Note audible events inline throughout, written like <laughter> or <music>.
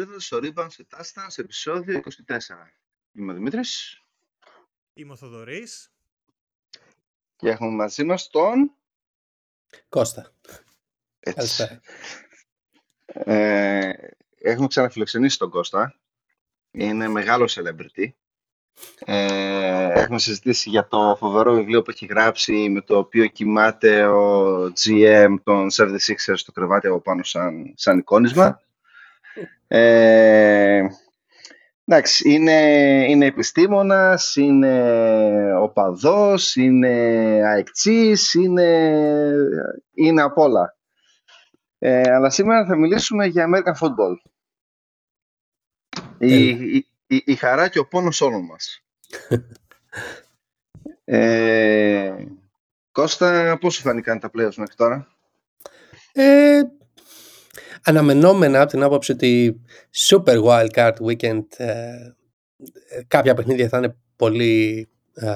ήρθατε στο Rebound σε Τάστα, σε επεισόδιο 24. Είμαι ο Δημήτρης. Είμαι ο Θοδωρής. Και έχουμε μαζί μας τον... Κώστα. Έτσι. Ε, έχουμε ξαναφιλοξενήσει τον Κώστα. Είναι μεγάλο celebrity. Ε, έχουμε συζητήσει για το φοβερό βιβλίο που έχει γράψει με το οποίο κοιμάται ο GM των 76ers στο κρεβάτι από πάνω σαν, σαν εικόνισμα. Ε, εντάξει, είναι, είναι επιστήμονας, είναι οπαδός, είναι αεκτσής, είναι, είναι απ' όλα. Ε, αλλά σήμερα θα μιλήσουμε για American Football. Η, η, η, η, χαρά και ο πόνος όλων μας. ε, Κώστα, πώς σου φάνηκαν τα πλέον μέχρι τώρα; Ε, αναμενόμενα από την άποψη ότι super wild card weekend ε, κάποια παιχνίδια θα είναι πολύ, ε,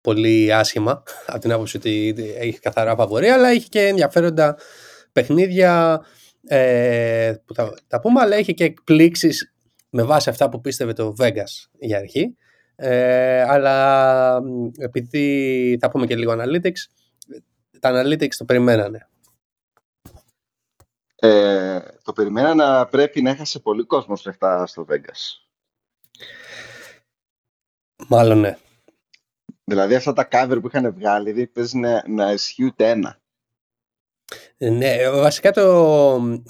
πολύ άσχημα <laughs> από την άποψη ότι έχει καθαρά φαβορή αλλά έχει και ενδιαφέροντα παιχνίδια ε, που θα τα πούμε αλλά έχει και εκπλήξεις με βάση αυτά που πίστευε το Vegas για αρχή. Ε, αλλά επειδή θα πούμε και λίγο analytics τα analytics το περιμένανε ε, το περιμένα να πρέπει να έχασε πολύ κόσμο λεφτά στο Vegas. Μάλλον ναι. Δηλαδή αυτά τα cover που είχαν βγάλει, δηλαδή πες να, να ισχύει ένα. Ε, ναι, βασικά το,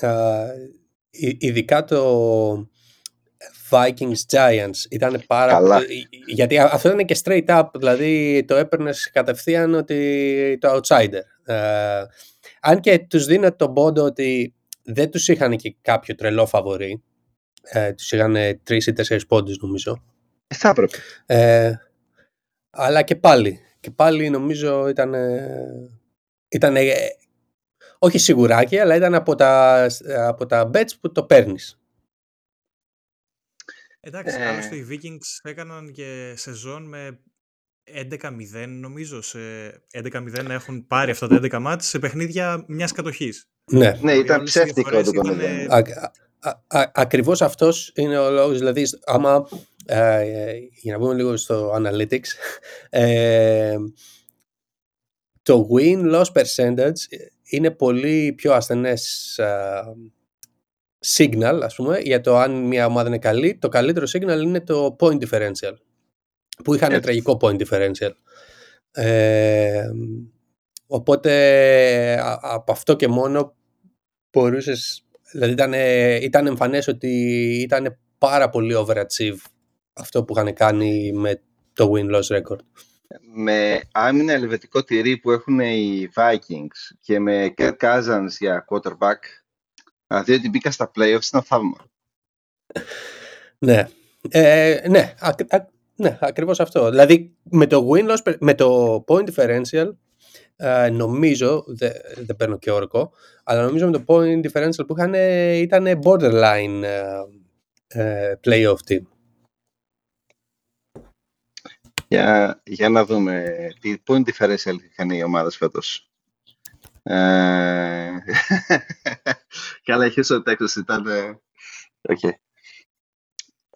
ειδικά το Vikings Giants ήταν πάρα Καλά. Γιατί αυτό ήταν και straight up, δηλαδή το έπαιρνες κατευθείαν ότι το outsider. Ε, αν και τους δίνω τον πόντο ότι δεν τους είχαν και κάποιο τρελό φαβορή. Ε, τους είχαν τρεις ή τέσσερις πόντους νομίζω. Ε, θα έπρεπε. Ε, αλλά και πάλι. Και πάλι νομίζω ήταν... ήταν όχι σιγουράκι, αλλά ήταν από τα, από τα bets που το παίρνεις. Εντάξει, ε... άλλωστε οι Vikings έκαναν και σεζόν με 11-0 νομίζω. Σε 11-0 έχουν πάρει αυτά τα 11 μάτς σε παιχνίδια μιας κατοχής. Ναι, ναι ήταν ψεύτικο το ήταν... Ακριβώς αυτός είναι ο λόγος, δηλαδή άμα, ε, για να πούμε λίγο στο analytics, ε, το win-loss percentage είναι πολύ πιο ασθενές ε, signal, ας πούμε, για το αν μια ομάδα είναι καλή. Το καλύτερο signal είναι το point differential, που είχαν Έτσι. τραγικό point differential. Ε, οπότε από αυτό και μόνο μπορούσες, δηλαδή ήταν, ήταν εμφανές ότι ήταν πάρα πολύ overachieve αυτό που είχαν κάνει με το win-loss record. Με άμυνα ελβετικό τυρί που έχουν οι Vikings και με Kirk Cousins για quarterback, δηλαδή ότι μπήκα στα playoffs ήταν θαύμα. ναι, ε, ναι, α, α, ναι, ακριβώς αυτό. Δηλαδή με το win-loss, με το point differential ε, νομίζω, δεν δε παίρνω και όρκο, αλλά νομίζω με το point differential που είχαν ήταν borderline ε, ε, playoff team. Για, για να δούμε τι point differential είχαν οι ομάδες φέτος. Ε, <laughs> καλά, είχες ο Texas ήταν... Okay.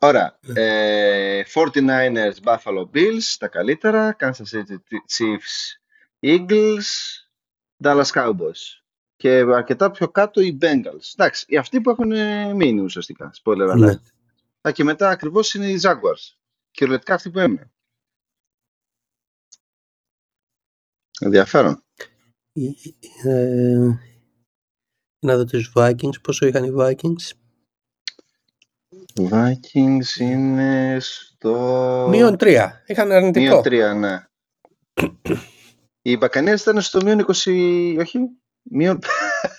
Ωραία. Ε, 49ers, Buffalo Bills, τα καλύτερα. Kansas City Chiefs, Eagles, Dallas Cowboys. Και αρκετά πιο κάτω οι Bengals. Εντάξει, οι αυτοί που έχουν μείνει ουσιαστικά, spoiler alert. Ναι. Και μετά ακριβώς είναι οι Jaguars. Κυριολεκτικά αυτοί που έμειναν. Ενδιαφέρον. Ε, ε, να δω τους Vikings. Πόσο είχαν οι Vikings; Vikings είναι στο... Μείον τρία. Είχαν αρνητικό. Μείον τρία, ναι. Οι Μπακανίες ήταν στο μείον 20, όχι, μείον,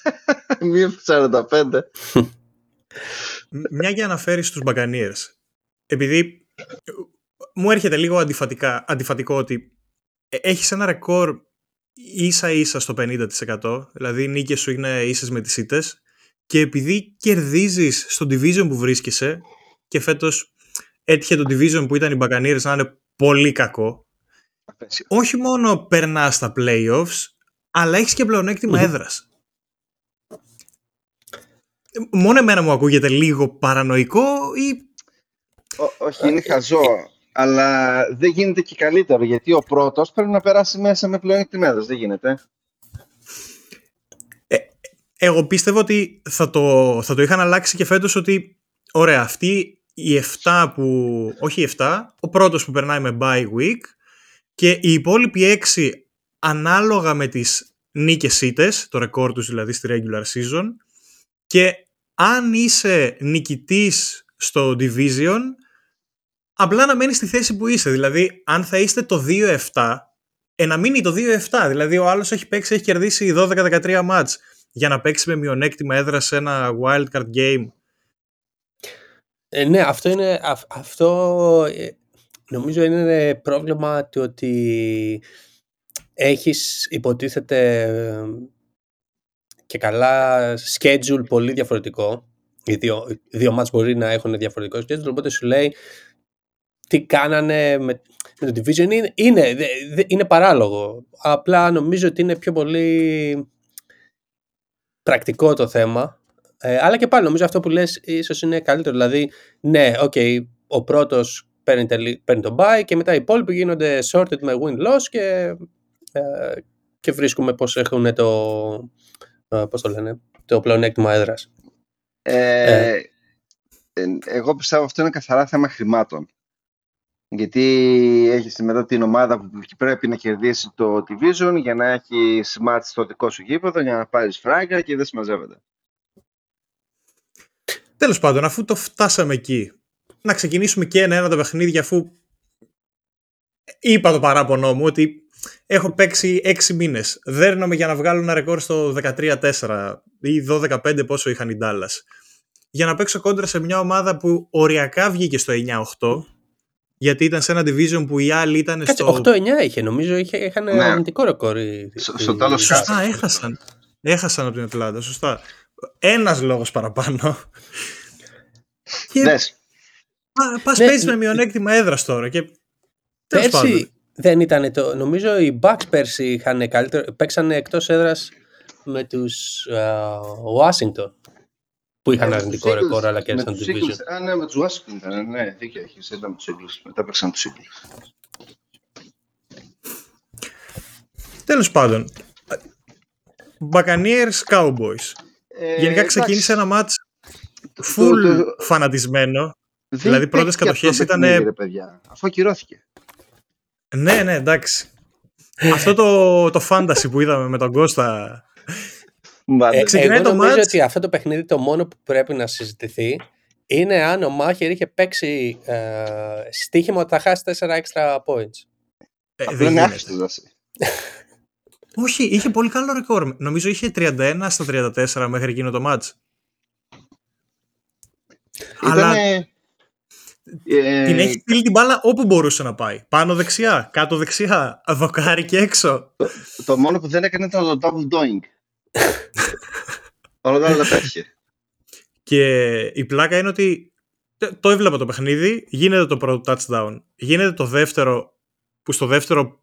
<laughs> μείον 45. Μια για να φέρεις τους Μπακανίες. Επειδή μου έρχεται λίγο αντιφατικά, αντιφατικό ότι έχεις ένα ρεκόρ ίσα ίσα στο 50%, δηλαδή οι νίκες σου είναι ίσες με τις ήττες και επειδή κερδίζεις στο division που βρίσκεσαι και φέτος έτυχε το division που ήταν οι Buccaneers να είναι πολύ κακό όχι μόνο περνάς στα playoffs, αλλά έχεις και πλεονέκτημα έδρας. μόνο εμένα μου ακούγεται λίγο παρανοϊκό ή... όχι, είναι χαζό. Αλλά δεν γίνεται και καλύτερο, γιατί ο πρώτος πρέπει να περάσει μέσα με πλέον εκτιμένες. Δεν γίνεται. Ε, εγώ πίστευω ότι θα το, θα το είχαν αλλάξει και φέτος ότι ωραία, αυτοί οι 7 που, όχι οι 7, ο πρώτος που περνάει με bye week και οι υπόλοιποι 6 ανάλογα με τις νίκες ήτες, το ρεκόρ τους δηλαδή στη regular season και αν είσαι νικητής στο division απλά να μένεις στη θέση που είσαι. Δηλαδή αν θα είστε το 2-7 ε, να μείνει το 2-7. Δηλαδή ο άλλος έχει παίξει, έχει κερδίσει 12-13 μάτς για να παίξει με μειονέκτημα έδρα σε ένα wildcard game. Ε, ναι, αυτό είναι, αυτό ε, νομίζω είναι πρόβλημα του ότι έχεις υποτίθεται και καλά schedule πολύ διαφορετικό. Οι δύο, δύο μάτς μπορεί να έχουν διαφορετικό schedule, οπότε σου λέει τι κάνανε με, με το Division είναι, είναι, είναι παράλογο. Απλά νομίζω ότι είναι πιο πολύ πρακτικό το θέμα. Ε, αλλά και πάλι νομίζω αυτό που λες ίσως είναι καλύτερο. Δηλαδή, ναι, οκ, okay, ο πρώτος παίρνει, παίρνει το bye και μετά οι υπόλοιποι γίνονται sorted με win-loss και, ε, και βρίσκουμε πώς έχουν το, ε, πώς το λένε, το πλεονέκτημα έδρας. Ε, ε, εγώ πιστεύω αυτό είναι καθαρά θέμα χρημάτων. Γιατί έχεις μετά την ομάδα που πρέπει να κερδίσει το division για να έχεις σημάδι στο δικό σου γήπεδο, για να πάρεις φράγκα και δεν συμμαζεύεται. Τέλος πάντων, αφού το φτάσαμε εκεί, να ξεκινήσουμε και ένα-ένα τα παιχνίδια, αφού είπα το παράπονό μου ότι έχω παίξει 6 μήνες. Δέρνομαι για να βγάλω ένα ρεκόρ στο 13-4 ή 12-5 πόσο είχαν οι Dallas. Για να παίξω κόντρα σε μια ομάδα που οριακά βγήκε στο 9-8 γιατί ήταν σε ένα division που οι άλλοι ήταν Κάτσε, στο... 8-9 είχε, νομίζω είχε, είχαν ναι. αρνητικό ρεκόρ. Στο τέλος Σωστά, έχασαν. Έχασαν από την Ατλάντα, σωστά. Ένας λόγος παραπάνω. και... Πας ναι, παίζεις με μειονέκτημα έδρας τώρα και... Πέρσι δεν ήταν το... Νομίζω οι Bucks πέρσι είχαν καλύτερο... Παίξανε εκτός έδρας με τους uh, Washington που είχαν ε, αρνητικό ρεκόρ αλλά και σαν division. Α, ναι, με τους Washington ήταν, ναι, δίκαιο έχεις, ήταν με τους Eagles, μετά παίξαν τους Eagles. Τέλος πάντων, Buccaneers Cowboys. Ε, Γενικά ξεκίνησε ένα μάτς full το, το, φανατισμένο. Δηλαδή πρώτες κατοχές ήταν... αφού ακυρώθηκε. Ναι, ναι, εντάξει. Αυτό το, το fantasy που είδαμε με τον Κώστα ε, εγώ το νομίζω ότι αυτό το παιχνίδι το μόνο που πρέπει να συζητηθεί είναι αν ο Μάχερ είχε παίξει ε, στοίχημα ότι θα χάσει 4 extra points. Ε, δεν είναι Όχι, είχε πολύ καλό ρεκόρ. Νομίζω είχε 31 στα 34 μέχρι εκείνο το μάτς. Αλλά ε... την έχει στείλει την μπάλα όπου μπορούσε να πάει. Πάνω δεξιά, κάτω δεξιά, δοκάρι και έξω. Το, το μόνο που δεν έκανε ήταν το double doing. Όλα τα άλλα τα Και η πλάκα είναι ότι το έβλεπα το παιχνίδι, γίνεται το πρώτο touchdown, γίνεται το δεύτερο, που στο δεύτερο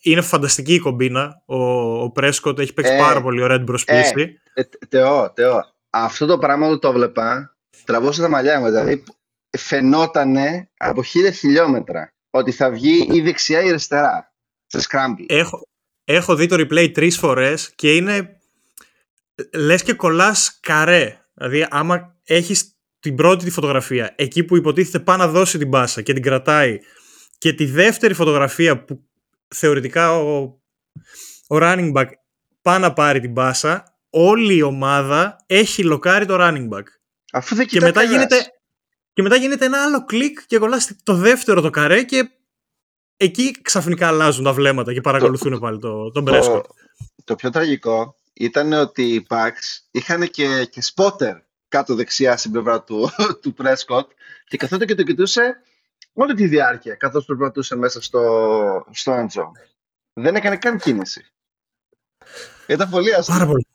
είναι φανταστική η κομπίνα. Ο, ο Πρέσκοτ έχει παίξει ε, πάρα πολύ ωραία την προσπίση. Ε, ε, τεό, τεό. Αυτό το πράγμα το, το βλέπα, τραβώσα τα μαλλιά μου. Δηλαδή, φαινότανε από χίλια χιλιόμετρα ότι θα βγει η δεξιά ή η αριστερά σε scramble. Έχω, έχω δει το replay τρεις φορές και είναι λες και κολλάς καρέ. Δηλαδή άμα έχεις την πρώτη τη φωτογραφία, εκεί που υποτίθεται πάει να δώσει την μπάσα και την κρατάει και τη δεύτερη φωτογραφία που θεωρητικά ο, ο running back πάει να πάρει την μπάσα, όλη η ομάδα έχει λοκάρει το running back. Αφού δεν και μετά, γίνεται, και μετά γίνεται ένα άλλο κλικ και κολλάς το δεύτερο το καρέ και εκεί ξαφνικά αλλάζουν τα βλέμματα και παρακολουθούν πάλι το, τον το, το πιο τραγικό ήταν ότι οι Bucks είχαν και, και spotter κάτω δεξιά στην πλευρά του, <laughs> του Prescott και καθόταν και το κοιτούσε όλη τη διάρκεια καθώς περπατούσε μέσα στο, στο end Δεν έκανε καν κίνηση. Ήταν πολύ άσχημο. Πάρα πολύ.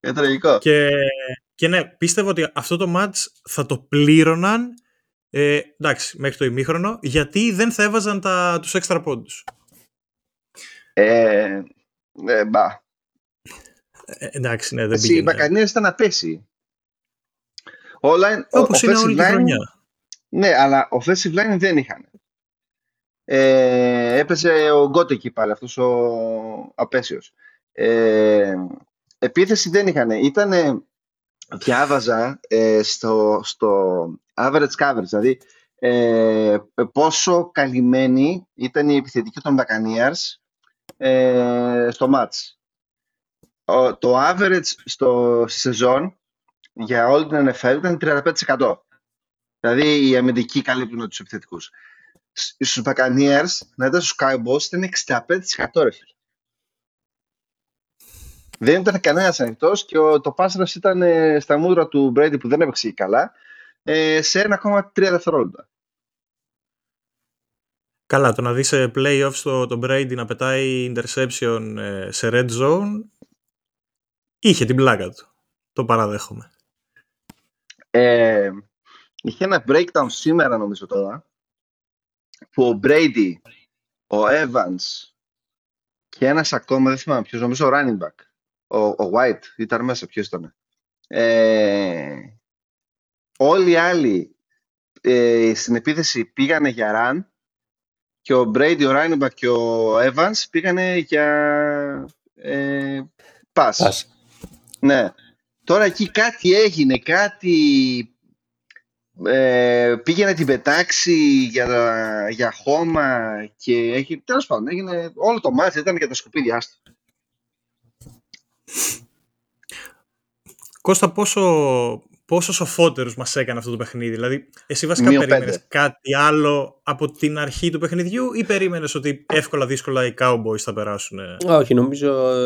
Ήταν τραγικό. Και, και ναι, πίστευα ότι αυτό το match θα το πλήρωναν ε, εντάξει, μέχρι το ημίχρονο, γιατί δεν θα έβαζαν τα, τους έξτρα πόντους. Ε, ε, μπα. Ε, εντάξει, ναι, δεν πήγαινε. Η Μπακανία ήταν να πέσει. Όλα, Όπως είναι όλη τη χρονιά. Ναι, αλλά offensive line δεν είχαν. Ε, έπαιζε ο Γκότε εκεί πάλι, αυτός ο απέσιος. Ε, επίθεση δεν είχαν. Ήτανε, διάβαζα ε, στο, στο average coverage, δηλαδή ε, πόσο καλυμμένη ήταν η επιθετική των Buccaneers ε, στο match. το average στο σεζόν για όλη την NFL ήταν 35%. Δηλαδή οι αμυντικοί καλύπτουν τους επιθετικούς. Στους Buccaneers, να ήταν στους Cowboys, ήταν 65% ρε φίλε. Δεν ήταν κανένας ανοιχτός και ο, το pass ήταν ε, στα μούτρα του Brady που δεν έπαιξε καλά ε, σε 1,3 δευτερόλεπτα. Καλά, το να δεις σε playoffs το, το Brady να πετάει interception ε, σε red zone είχε την πλάκα του. Το παραδέχομαι. Ε, είχε ένα breakdown σήμερα νομίζω τώρα που ο Brady, ο Evans και ένας ακόμα, δεν θυμάμαι ποιος, νομίζω ο running back, ο, ο White ήταν μέσα, ποιος ήταν. Ε, όλοι οι άλλοι ε, στην επίθεση πήγανε για run και ο Brady, ο Ράινιμπακ και ο Evans πήγανε για ε, pass. pass. Ναι. Τώρα εκεί κάτι έγινε, κάτι ε, πήγε να την πετάξει για, για χώμα και έχει, τέλος πάντων, έγινε, όλο το μάτι ήταν για τα σκουπίδια του. Κώστα, πόσο, πόσος σοφότερους μας έκανε αυτό το παιχνίδι; Δηλαδή, εσύ βασικά περίμενες κάτι άλλο από την αρχή του παιχνιδιού ή περίμενες ότι εύκολα δύσκολα οι Cowboys θα περάσουν; Όχι, νομίζω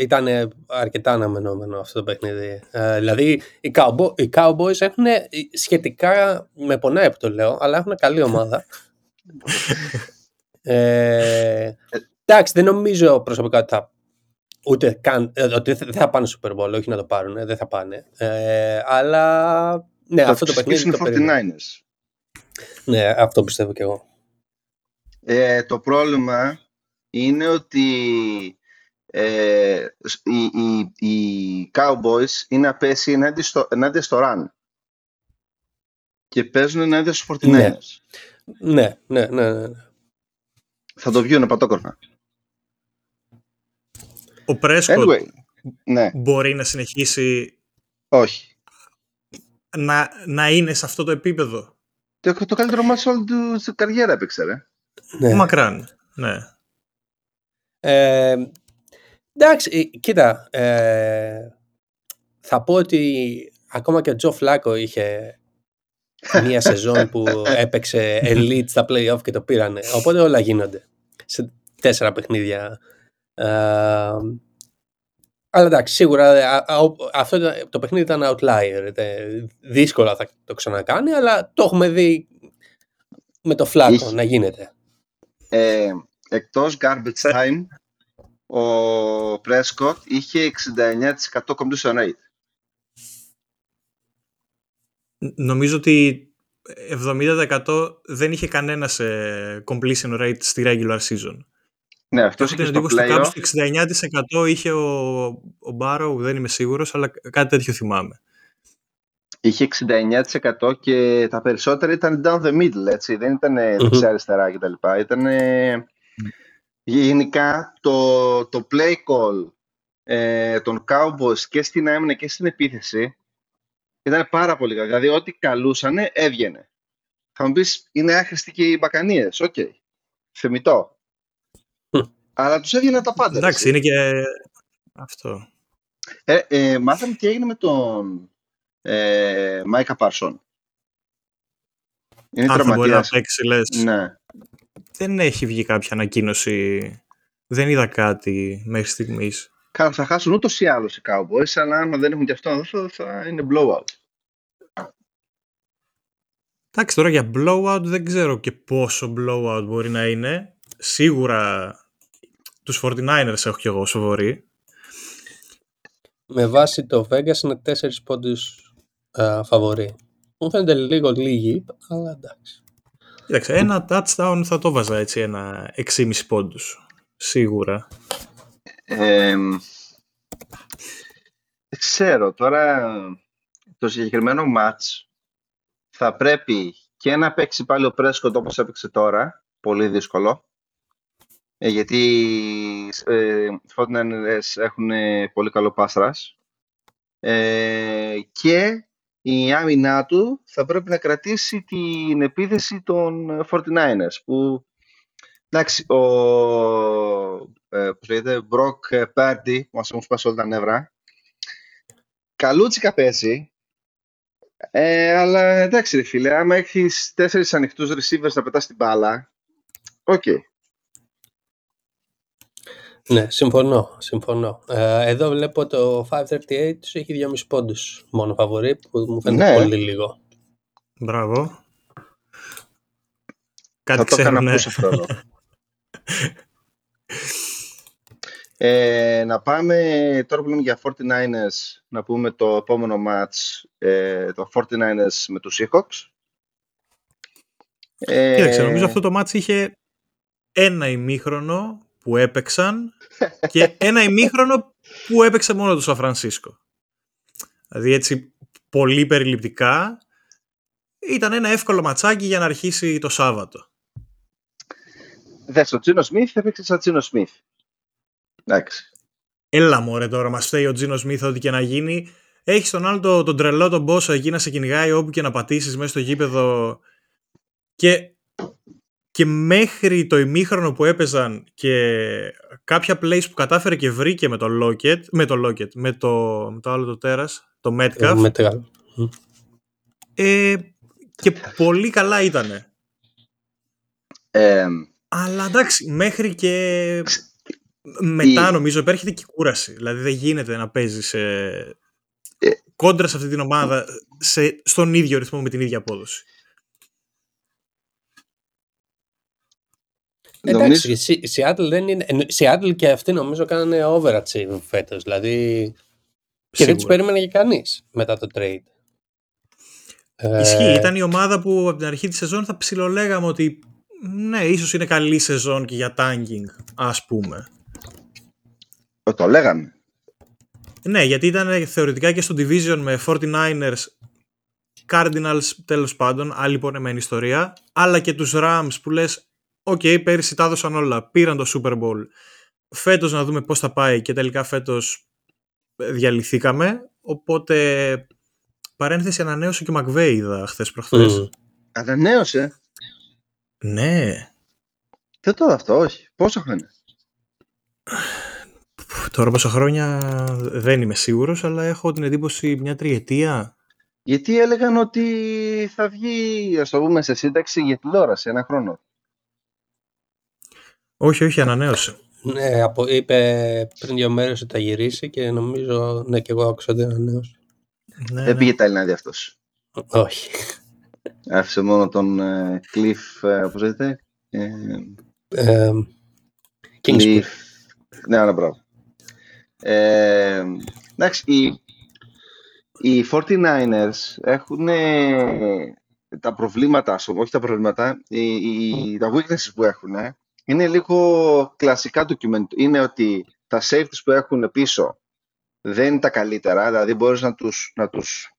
ήταν αρκετά αναμενόμενο αυτό το παιχνίδι. Ε, δηλαδή, οι, Cowboys, οι Cowboys έχουν σχετικά, με πονάει που το λέω, αλλά έχουν καλή ομάδα. <laughs> ε, εντάξει, δεν νομίζω προσωπικά ότι θα ούτε καν, ε, ότι δεν θα πάνε στο Super Bowl, όχι να το πάρουν, δεν θα πάνε. Ε, αλλά ναι, αυτό το παιχνίδι το 49ers. Ναι, αυτό πιστεύω κι εγώ. Ε, το πρόβλημα είναι ότι ε, οι, οι, οι Cowboys είναι απέσει ενάντια στο, ενάντια στο run και παίζουν ενάντια στους 49ers. Ναι. Ναι, ναι, ναι, ναι. Θα το βγουν πατόκορφα. Ο Πρέσκοτ ναι. μπορεί να συνεχίσει όχι να, να είναι σε αυτό το επίπεδο. Το, το καλύτερο μάτσο όλη του καριέρα έπαιξε, ρε. Ναι. Μακράν, ναι. Ε, εντάξει, ε, κοίτα, ε, θα πω ότι ακόμα και ο Τζο Φλάκο είχε μία <laughs> σεζόν που έπαιξε elite στα playoff και το πήρανε. Οπότε όλα γίνονται σε τέσσερα παιχνίδια αλλά εντάξει, σίγουρα αυτό το παιχνίδι ήταν outlier. Δύσκολα θα το ξανακάνει, αλλά το έχουμε δει με το φλάκο να γίνεται. Ε, εκτός garbage time, ο Prescott είχε 69% completion rate. Νομίζω ότι 70% δεν είχε κανένα σε completion rate στη regular season. Ναι, αυτός είχες στο play 69% είχε ο, ο Μπάρο, δεν είμαι σίγουρος, αλλά κάτι τέτοιο θυμάμαι. Είχε 69% και τα περισσότερα ήταν down the middle, έτσι. Δεν ήταν δεξιά-αριστερά κτλ. Ήταν γενικά το, το play call ε, των Cowboys και στην άμυνα και στην επίθεση ήταν πάρα πολύ καλό. Δηλαδή, ό,τι καλούσανε έβγαινε. Θα μου πεις, είναι άχρηστοι και οι Μπακανίε. Οκ. Okay. Θεμητό. Αλλά τους έβγαινε τα πάντα. Εντάξει, είναι και αυτό. Ε, ε, μάθαμε τι έγινε με τον ε, Micah Parsons. Είναι τραυματίας. μπορεί να παίξει, λες. Ναι. Δεν έχει βγει κάποια ανακοίνωση. Δεν είδα κάτι μέχρι στιγμής. Καλά, θα χάσουν ούτως ή άλλως οι Cowboys, αλλά αν δεν έχουν και αυτό θα, θα είναι blowout. Εντάξει, τώρα για blowout δεν ξέρω και πόσο blowout μπορεί να είναι. Σίγουρα τους 49ers έχω κι εγώ σοβαρή. Με βάση το Vegas είναι 4 πόντους uh, φαβορή. Μου φαίνεται λίγο λίγοι, αλλά εντάξει. Κοίταξε, ένα touchdown θα το βάζα έτσι, ένα 6,5 πόντους. Σίγουρα. Ε, ξέρω, τώρα το συγκεκριμένο match θα πρέπει και να παίξει πάλι ο Πρέσκοτ όπως έπαιξε τώρα, πολύ δύσκολο, ε, γιατί ε, οι Fortnite έχουν πολύ καλό πάστρας ε, και η άμυνά του θα πρέπει να κρατήσει την επίδεση των 49ers που εντάξει ο ε, πώς λέγεται Brock Purdy που μας έχουν σπάσει όλα τα νεύρα. Καλούτσικα πέσει ε, αλλά εντάξει ρε φίλε άμα έχεις τέσσερις ανοιχτούς receivers να πετάς την μπάλα οκ. okay. Ναι, συμφωνώ. συμφωνώ. Ε, εδώ βλέπω το 538 τους έχει 2,5 πόντους μόνο φαβορή που μου φαίνεται ναι. πολύ λίγο. Μπράβο. Κάτι Θα το έκανα ναι. χρόνο. ε, να πάμε, τώρα που λέμε για 49ers, να πούμε το επόμενο match, ε, το 49ers με τους Seahawks. Ε, Κοίταξε, νομίζω αυτό το match είχε ένα ημίχρονο που έπαιξαν και ένα ημίχρονο που έπαιξε μόνο το Σαν Φρανσίσκο. Δηλαδή έτσι πολύ περιληπτικά ήταν ένα εύκολο ματσάκι για να αρχίσει το Σάββατο. Δες, ο Τζίνο Σμιθ έπαιξε σαν Τζίνο Σμιθ. Εντάξει. Έλα μωρέ τώρα, μας φταίει ο Τζίνο Σμιθ ό,τι και να γίνει. Έχεις τον άλλο τον, τον τρελό τον Μπόσο εκεί να σε κυνηγάει όπου και να πατήσεις μέσα στο γήπεδο και και μέχρι το ημίχρονο που έπαιζαν και κάποια plays που κατάφερε και βρήκε με το Locket, με το Locket, με το, με το άλλο το τέρας, το Metcalf, ε, και πολύ καλά ήτανε. Αλλά εντάξει, μέχρι και μετά νομίζω υπέρχεται και κούραση. Δηλαδή δεν γίνεται να παίζεις σε... Ε. κόντρα σε αυτή την ομάδα σε... στον ίδιο ρυθμό με την ίδια απόδοση. Εντάξει, η Seattle δεν είναι. Seattle και αυτοί νομίζω κάνανε overachieve φέτος. Δηλαδή. Και δεν τους περίμενε και κανείς μετά το trade. Ισχύει. Ε... Ήταν η ομάδα που από την αρχή της σεζόν θα ψιλολέγαμε ότι ναι, ίσως είναι καλή σεζόν και για tanking, ας πούμε. Το, το λέγαμε. Ναι, γιατί ήταν θεωρητικά και στο Division με 49ers, Cardinals τέλος πάντων, άλλη πονεμένη ιστορία, αλλά και τους Rams που λες Οκ, okay, πέρυσι τα έδωσαν όλα. Πήραν το Super Bowl. Φέτος να δούμε πώς θα πάει και τελικά φέτος ε, διαλυθήκαμε. Οπότε παρένθεση ανανέωσε και ο McVay είδα χθες προχθές. Mm. Ανανέωσε; Ναι. Δεν το αυτό, όχι. Πόσα χρόνια; Τώρα πόσα χρόνια δεν είμαι σίγουρος, αλλά έχω την εντύπωση μια τριετία. Γιατί έλεγαν ότι θα βγει, ας το πούμε, σε σύνταξη για τηλεόραση ένα χρόνο. Όχι, όχι, ανανέωσε. Ναι, από, είπε πριν δύο μέρες ότι θα γυρίσει και νομίζω, ναι, και εγώ άκουσα ότι ανανέωσε. Ναι, Δεν ναι. πήγε τα Ελληνάδια αυτός. Όχι. Άφησε μόνο τον uh, Cliff, uh, πώς λέγεται. Ε, Cliff. Ναι, άρα μπράβο. Ε, εντάξει, οι, οι 49ers έχουν τα προβλήματα, όχι τα προβλήματα, οι, οι, τα weaknesses που έχουν είναι λίγο κλασικά document. Είναι ότι τα safeties που έχουν πίσω δεν είναι τα καλύτερα, δηλαδή μπορείς να τους, να τους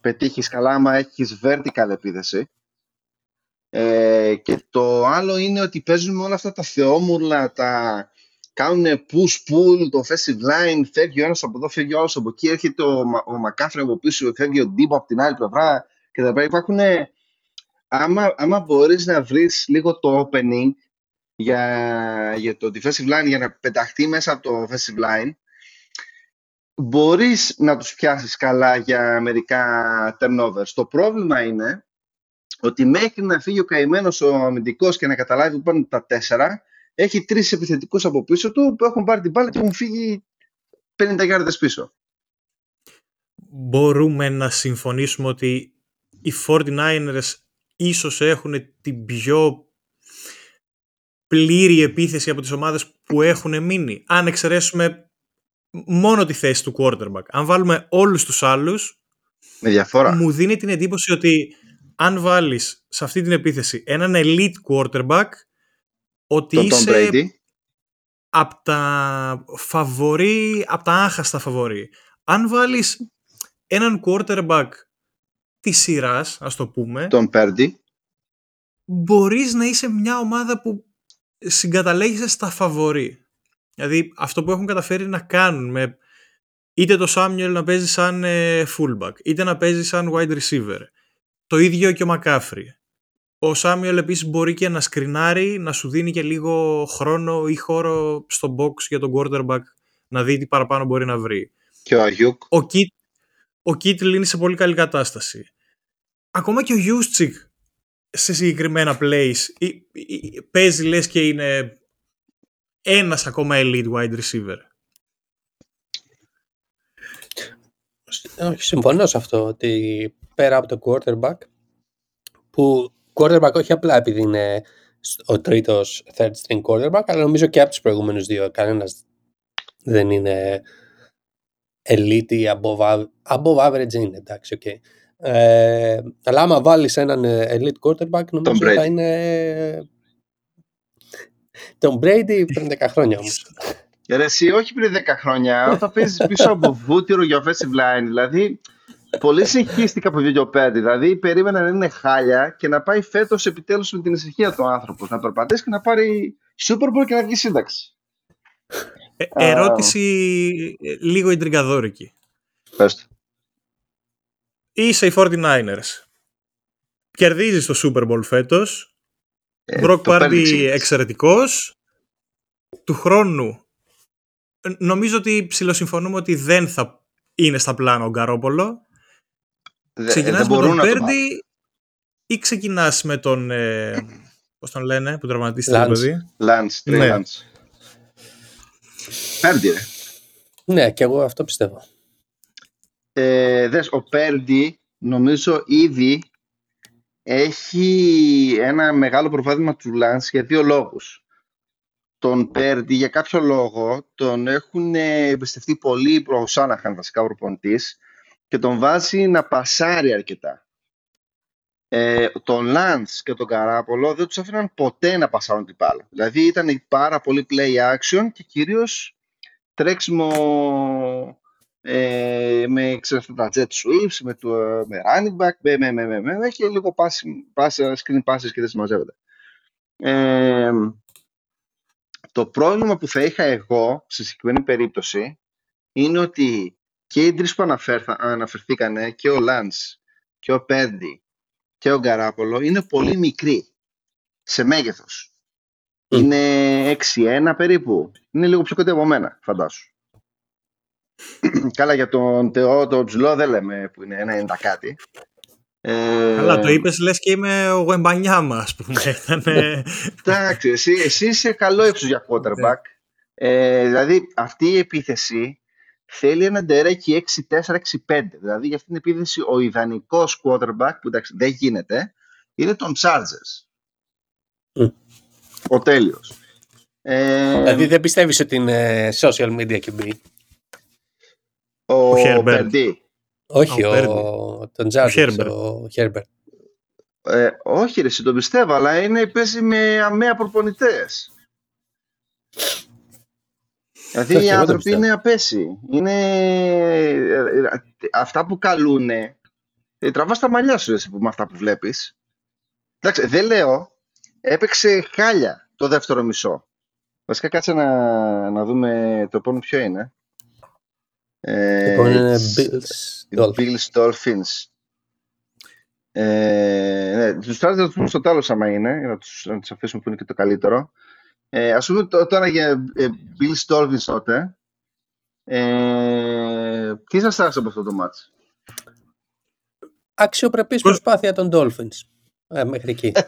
πετύχεις καλά άμα έχεις vertical επίδεση. Ε, και το άλλο είναι ότι παίζουν με όλα αυτά τα θεόμουρλα, τα κάνουν push-pull, το offensive line, φεύγει ο ένας από εδώ, φεύγει ο άλλος από εκεί, έρχεται ο, ο Μακάφρε από πίσω, φεύγει ο Ντίμπο από την άλλη πλευρά και τα υπάρχουν άμα, άμα μπορείς να βρεις λίγο το opening για, για το defensive line για να πεταχτεί μέσα από το offensive line μπορείς να τους πιάσεις καλά για μερικά turnovers. Το πρόβλημα είναι ότι μέχρι να φύγει ο καημένος ο αμυντικός και να καταλάβει που πάνε τα τέσσερα, έχει τρεις επιθετικούς από πίσω του που έχουν πάρει την μπάλα και έχουν φύγει 50 γιάρδες πίσω. Μπορούμε να συμφωνήσουμε ότι οι 49ers ίσως έχουν την πιο πλήρη επίθεση από τις ομάδες που έχουν μείνει. Αν εξαιρέσουμε μόνο τη θέση του quarterback. Αν βάλουμε όλους τους άλλους, με διαφορά. μου δίνει την εντύπωση ότι αν βάλεις σε αυτή την επίθεση έναν elite quarterback, ότι Τον είσαι από τα φαβορή, από τα άχαστα φαβορή. Αν βάλεις έναν quarterback της σειράς, ας το πούμε, Τον Πέρντι. μπορείς να είσαι μια ομάδα που συγκαταλέγεσαι στα φαβορή. Δηλαδή αυτό που έχουν καταφέρει να κάνουν με είτε το Samuel να παίζει σαν ε, fullback, είτε να παίζει σαν wide receiver. Το ίδιο και ο McCaffrey. Ο Samuel επίσης μπορεί και να σκρινάρει, να σου δίνει και λίγο χρόνο ή χώρο στο box για τον quarterback να δει τι παραπάνω μπορεί να βρει. Και ο Αγιούκ. Ο, Kit, ο Kittle είναι σε πολύ καλή κατάσταση. Ακόμα και ο Juszczyk σε συγκεκριμένα plays ή- ή- παίζει λες και είναι ένας ακόμα elite wide receiver. Όχι, συμφωνώ σε αυτό ότι πέρα από το quarterback που quarterback όχι απλά επειδή είναι ο τρίτος third string quarterback αλλά νομίζω και από τους προηγούμενους δύο κανένας δεν είναι elite ή above, av- above average είναι εντάξει οκ. Ε, αλλά άμα βάλεις έναν ε, elite quarterback νομίζω Brady. θα είναι τον Brady πριν 10 χρόνια όμως. Ρε, εσύ, όχι πριν 10 χρόνια, <laughs> όταν παίζει πίσω από βούτυρο για offensive line. Δηλαδή, πολύ συγχύστηκα από τον Purdy. Δηλαδή, περίμενα να είναι χάλια και να πάει φέτος επιτέλους με την ησυχία του άνθρωπος. Να περπατήσει και να πάρει Super Bowl και να βγει σύνταξη. Ε, Α. ερώτηση ε, λίγο ιντριγκαδόρικη. Πες το. Είσαι οι 49ers. Κερδίζεις το Super Bowl φέτος. Ε, Brock το παίρνει Party ξύλος. εξαιρετικός. Του χρόνου ε, νομίζω ότι ψηλοσυμφωνούμε ότι δεν θα είναι στα πλάνα ο Γκαρόπολο. Δε- Ξεκινάς δεν με μπορούν τον να το πάρουν. Πέρντι ή ξεκινάς με τον... Ε, πώς τον λένε, που τραυματίστηκε το Lance. παιδί; Lance, Trey Ναι. Lance. Πέρντι, ρε. Ναι και εγώ αυτό πιστεύω. Ε, δες, ο Πέρντι νομίζω ήδη έχει ένα μεγάλο προβάδισμα του Λάνς για δύο λόγους. Τον Πέρντι για κάποιο λόγο τον έχουν ε, εμπιστευτεί πολύ ο Σάναχαν βασικά ο προπονητής και τον βάζει να πασάρει αρκετά. Ε, τον Λάνς και τον Καράπολο δεν τους άφηναν ποτέ να πασάρουν την μπάλα. Δηλαδή ήταν πάρα πολύ play action και κυρίως τρέξιμο ε, με ξέρω, αυτά τα jet sweeps, με, το, με running back, με, με, με, με, με, με και λίγο pass, pass, screen passes και δεν συμμαζεύονται. Ε, το πρόβλημα που θα είχα εγώ στη συγκεκριμένη περίπτωση είναι ότι και οι τρεις που αναφέρθα, αναφερθήκανε και ο Lance και ο Πέρντι και ο Γκαράπολο είναι πολύ μικροί σε μέγεθος. Μμ. Είναι 6-1 περίπου. Είναι λίγο πιο κοντά από μένα, φαντάσου. <clears throat> Καλά για τον Θεό, τον Τζουλό δεν λέμε που είναι 90 κάτι. Ε, Καλά, το είπες λες και είμαι ο Γουεμπανιάμα, ας πούμε. <laughs> Ήταν, ε, Εντάξει, εσύ, εσύ είσαι καλό ύψος για quarterback. Ε, δηλαδή αυτή η επίθεση θέλει ένα ντερέκι 6-4-6-5. Δηλαδή για αυτή την επίθεση ο ιδανικός quarterback, που εντάξει δεν γίνεται, είναι τον Chargers. Μμ. Ο τέλειος. Ε, Δηλαδή δεν πιστεύεις ότι είναι social media QB. Ο, Ο Herbert. Purdy. Όχι, Ο ο, Purdy. τον Jarvis, Herbert. ο Herbert. Ε, όχι ρε, εσύ τον πιστεύω, αλλά είναι, παίζει με αμαία προπονητές. Δηλαδή Όχι, οι εγώ τον άνθρωποι πιστεύω. είναι απέσιοι. Είναι... ε, ε, Αυτά που καλούνε, ε, τραβάς τα μαλλιά σου εσύ, που- με αυτά που βλέπεις. Εντάξει, δεν λέω, έπαιξε χάλια το δεύτερο μισό. Βασικά κάτσε να, να δούμε το επόμενο ποιο είναι. Ε, Λοιπόν, είναι it's- Bills Dolphins. Bills Dolphins. Ε, ναι, τους Stars θα τους πούμε στο τέλος άμα είναι, για να τους, να τους αφήσουμε που είναι και το καλύτερο. Ε, ας πούμε τω- τώρα για ε, Bills Dolphins τότε. Ε, τι σας άρεσε από αυτό το μάτς; Αξιοπρεπής Πώς- προσπάθεια των Dolphins. Ε, μέχρι εκεί. <laughs>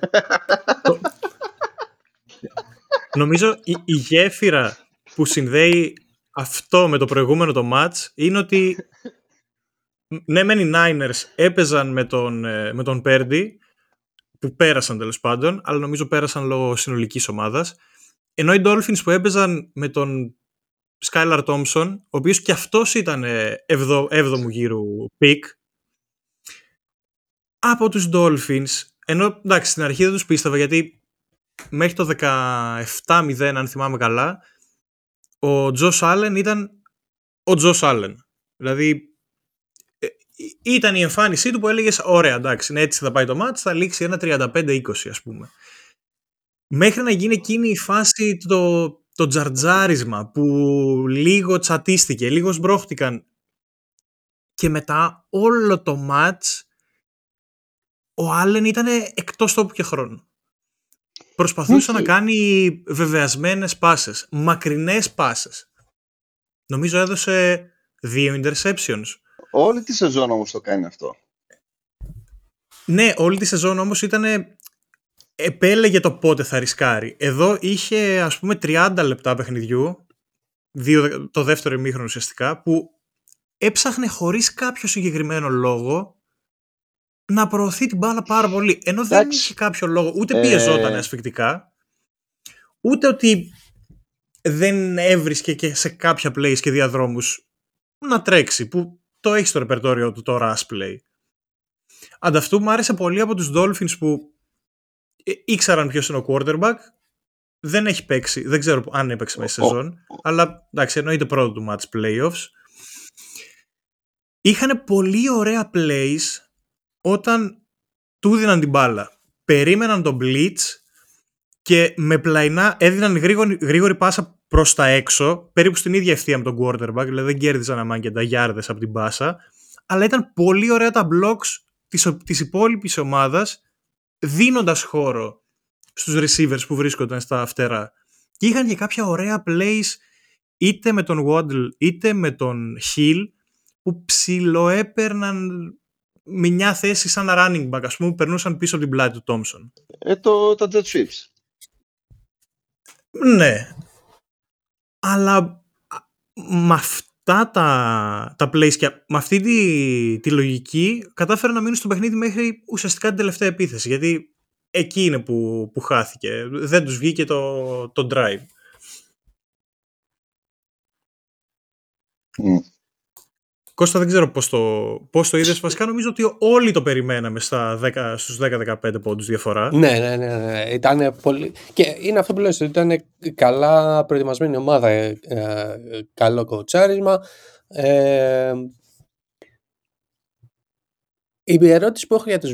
Νομίζω η, η γέφυρα που συνδέει αυτό με το προηγούμενο το match είναι ότι <laughs> ναι μεν οι Niners έπαιζαν με τον, ε, με τον Purdy που πέρασαν τέλος πάντων αλλά νομίζω πέρασαν λόγω συνολικής ομάδας. Ενώ οι Dolphins που έπαιζαν με τον Skylar Thompson ο οποίος και αυτός ήταν ε, εβδο, έβδομου γύρου pick από τους Dolphins ενώ εντάξει στην αρχή δεν τους πίστευα γιατί μέχρι το 17-0 αν θυμάμαι καλά ο Τζος Άλεν ήταν ο Τζος Άλεν δηλαδή ε, ήταν η εμφάνισή του που έλεγες: Ωραία, εντάξει, ναι, έτσι θα πάει το μάτς, θα λήξει ένα 35-20, ας πούμε. Μέχρι να γίνει εκείνη η φάση το, το τζαρτζάρισμα που λίγο τσατίστηκε, λίγο σμπρώχτηκαν και μετά όλο το μάτς ο Άλεν ήταν εκτός τόπου και χρόνου. Προσπαθούσε να κάνει βεβαιασμένες πάσες, μακρινές πάσες. Νομίζω έδωσε δύο interceptions. Όλη τη σεζόν όμως το κάνει αυτό. Ναι, όλη τη σεζόν όμως ήταν επέλεγε το πότε θα ρισκάρει. Εδώ είχε ας πούμε 30 λεπτά παιχνιδιού, δύο, το δεύτερο ημίχρονο ουσιαστικά, που έψαχνε χωρίς κάποιο συγκεκριμένο λόγο να προωθεί την μπάλα πάρα πολύ. Ενώ δεν είχε κάποιο λόγο, ούτε πιεζόταν ε... ασφικτικά, ούτε ότι δεν έβρισκε και σε κάποια plays και διαδρόμους να τρέξει, που το έχει στο ρεπερτόριο του το rush play. Ανταυτού μου άρεσε πολύ από τους Dolphins που ε, ήξεραν ποιος είναι ο quarterback, δεν έχει παίξει, δεν ξέρω αν έπαιξε μέσα στη σεζόν, αλλά εντάξει εννοείται πρώτο του match playoffs. Είχαν πολύ ωραία plays όταν του δίναν την μπάλα. Περίμεναν τον blitz και με πλαϊνά έδιναν γρήγορη, γρήγορη πάσα προς τα έξω, περίπου στην ίδια ευθεία με τον quarterback, δηλαδή δεν κέρδιζαν αμάν τα γιάρδες από την πάσα, αλλά ήταν πολύ ωραία τα blocks της, της υπόλοιπης ομάδας, δίνοντας χώρο στους receivers που βρίσκονταν στα φτερά. Και είχαν και κάποια ωραία plays είτε με τον Waddle είτε με τον Hill που ψιλοέπαιρναν μια θέση σαν running back, ας πούμε, που περνούσαν πίσω από την πλάτη του Thompson. Ε, το, τα jet sweeps. Ναι. Αλλά με αυτά τα, τα plays και με αυτή τη, τη λογική κατάφεραν να μείνουν στο παιχνίδι μέχρι ουσιαστικά την τελευταία επίθεση. Γιατί εκεί είναι που, που χάθηκε. Δεν τους βγήκε το, το drive. Κώστα δεν ξέρω πώς το, πώς το είδες. Βασικά νομίζω ότι όλοι το περιμέναμε στα 10, στους 10-15 πόντους διαφορά. Ναι, ναι, ναι, ναι. Ήταν πολύ... Και είναι αυτό που λες, ότι ήταν καλά προετοιμασμένη ομάδα, ε, ε, καλό κοτσάρισμα. Ε, η ερώτηση που έχω για τους,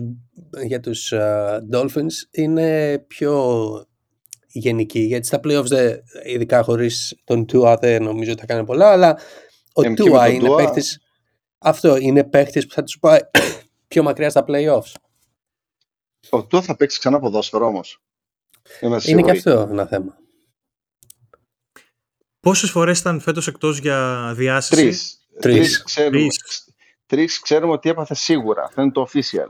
για τους uh, Dolphins είναι πιο γενική, γιατί στα playoffs, ειδικά χωρίς τον Tua δεν νομίζω ότι θα κάνει πολλά, αλλά ο Tua είναι παίχτης αυτό είναι παίχτη που θα τους πάει <coughs> πιο μακριά στα playoffs. Ο Τούα θα παίξει ξανά ποδόσφαιρο όμως. Είναι και αυτό ένα θέμα. Πόσες φορές ήταν φέτος εκτός για διάσηση, Τρεις. Τρεις ξέρουμε, Τρεις ξέρουμε ότι έπαθε σίγουρα. Αυτό είναι το official.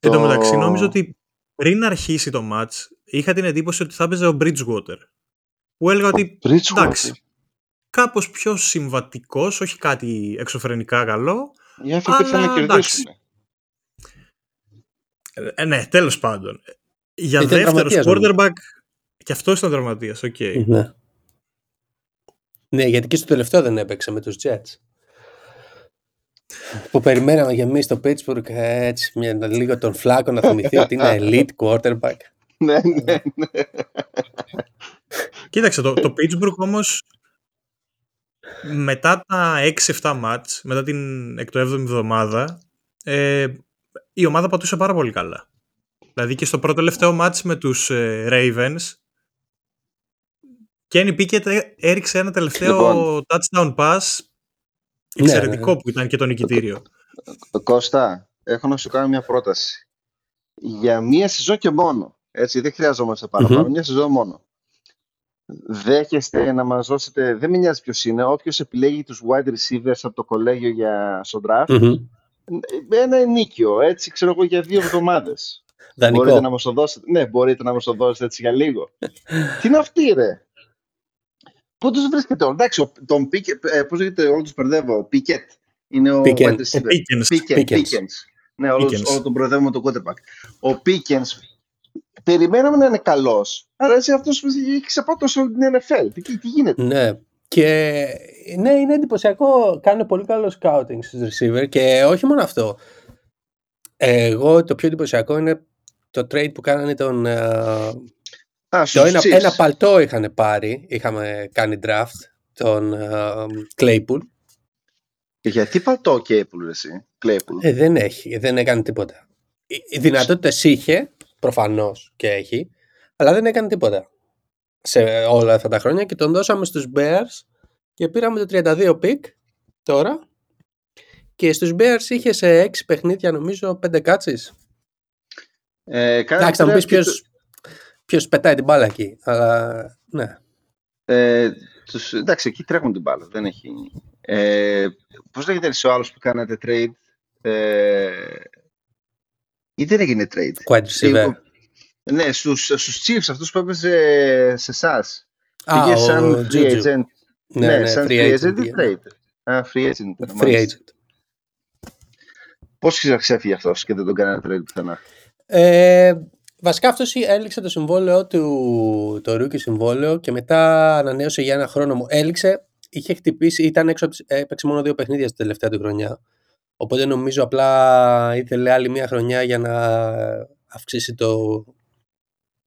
Εν τω μεταξύ, νόμιζα ότι πριν αρχίσει το match είχα την εντύπωση ότι θα έπαιζε ο Bridgewater. Που έλεγα ότι. Εντάξει, κάπως πιο συμβατικός, όχι κάτι εξωφρενικά καλό. Για αυτό ήθελα να κερδίσουν. Ε, ναι, τέλος πάντων. Για ήταν δεύτερος quarterback και αυτός ήταν τραυματίας, οκ. Okay. Ναι. ναι, γιατί και στο τελευταίο δεν έπαιξε με τους Jets. Που περιμέναμε για εμείς στο Pittsburgh έτσι μια, λίγο τον φλάκο να θυμηθεί ότι είναι elite <laughs> quarterback. ναι, ναι, ναι. Κοίταξε, το, το Pittsburgh όμως μετά τα 6-7 μάτς, μετά την εκ 7η εβδομάδα, ε, η ομάδα πατούσε πάρα πολύ καλά. Δηλαδή και στο πρώτο τελευταίο μάτς με τους ε, Ravens, Kenny Pickett έριξε ένα τελευταίο λοιπόν, touchdown pass ναι, εξαιρετικό ναι, ναι. που ήταν και το νικητήριο. Κώστα, έχω να σου κάνω μια πρόταση. Για μία σεζόν και μόνο. Έτσι, δεν χρειαζόμαστε παραπάνω. Mm-hmm. Μια σεζόν μόνο δέχεστε να μας δώσετε, δεν με νοιάζει ποιος είναι, όποιος επιλέγει τους wide receivers από το κολέγιο για στο draft, mm-hmm. ένα ενίκιο, έτσι ξέρω εγώ για δύο εβδομάδες. <laughs> Μπορείτε να μας το δώσετε, ναι, μπορείτε να μας το δώσετε έτσι για λίγο. <laughs> Τι είναι αυτή ρε; Πού τους βρίσκετε όλοι, εντάξει, τον Pickett, ε, πώς λέγεται, όλο τους μπερδεύω, ο Pickett, είναι ο Pickens. wide receiver. Pickens. Pickens. Ναι, όλο τον μπερδεύω με τον quarterback. Ο Pickens περιμέναμε να είναι καλός. Αλλά εσύ αυτός που έχει ξεπάτω την NFL. Τι, τι γίνεται; Ναι. Και ναι, είναι εντυπωσιακό. Κάνει πολύ καλό scouting στους receiver και όχι μόνο αυτό. Εγώ το πιο εντυπωσιακό είναι το trade που κάνανε τον. Α, το ένα, ένα παλτό είχαν πάρει. Είχαμε κάνει draft τον uh, Claypool. Γιατί πατώ Claypool εσύ, Claypool. Ε, δεν έχει, δεν έκανε τίποτα. Οι, οι δυνατότητε είχε, προφανώς και έχει, αλλά δεν έκανε τίποτα σε όλα αυτά τα χρόνια και τον δώσαμε στους Bears και πήραμε το 32 pick τώρα και στους Bears είχε σε 6 παιχνίδια νομίζω 5 catches. Ε, Εντάξει, θα μου πεις ποιος, ποιος πετάει την μπάλα εκεί, αλλά ναι. Ε, τους, εντάξει, εκεί τρέχουν την μπάλα, δεν έχει... Ε, πώς λέγεται ο άλλος που κάνατε trade, ε, ή δεν έγινε trade. Quite receiver. Ναι, στους, στους Chiefs, αυτούς που έπαιζε σε εσάς. Α, Πήγε ο σαν free Juju. agent. Ναι, Ναι, ναι, σαν free free agent. agent ή trade. Α, free agent. Free μάλιστα. agent. Πώς ξέφυγε αυτός και δεν τον κάνανε trade πουθενά; Ε, βασικά αυτός έληξε το συμβόλαιο του, το rookie συμβόλαιο και μετά ανανέωσε για ένα χρόνο μου. Έληξε, είχε χτυπήσει, ήταν έξω, από τις- έπαιξε μόνο δύο παιχνίδια στη τελευταία του χρονιά. Οπότε νομίζω απλά ήθελε άλλη μία χρονιά για να αυξήσει το,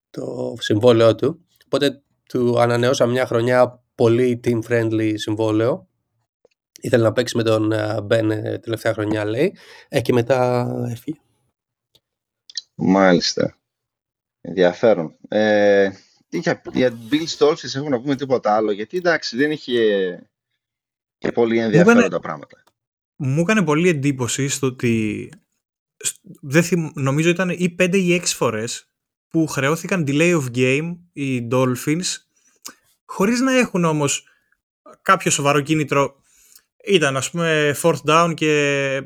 το συμβόλαιό του. Οπότε του ανανεώσα μια χρονιά πολύ team friendly συμβόλαιο. Ήθελε να παίξει με τον ε, Ben ε, τελευταία χρονιά λέει. Ε, και μετά έφυγε. Μάλιστα. Ενδιαφέρον. Ε, για, για Bill Stolzis έχουμε να πούμε τίποτα άλλο, γιατί εντάξει δεν είχε και πολύ ενδιαφέροντα έκανε- πράγματα. Μου έκανε πολύ εντύπωση στο ότι σ- δεν θυμ- νομίζω ήταν ή 5 ή 6 φορές που χρεώθηκαν delay of game οι Dolphins χωρίς να έχουν όμως κάποιο σοβαρό κίνητρο ήταν ας πούμε fourth down και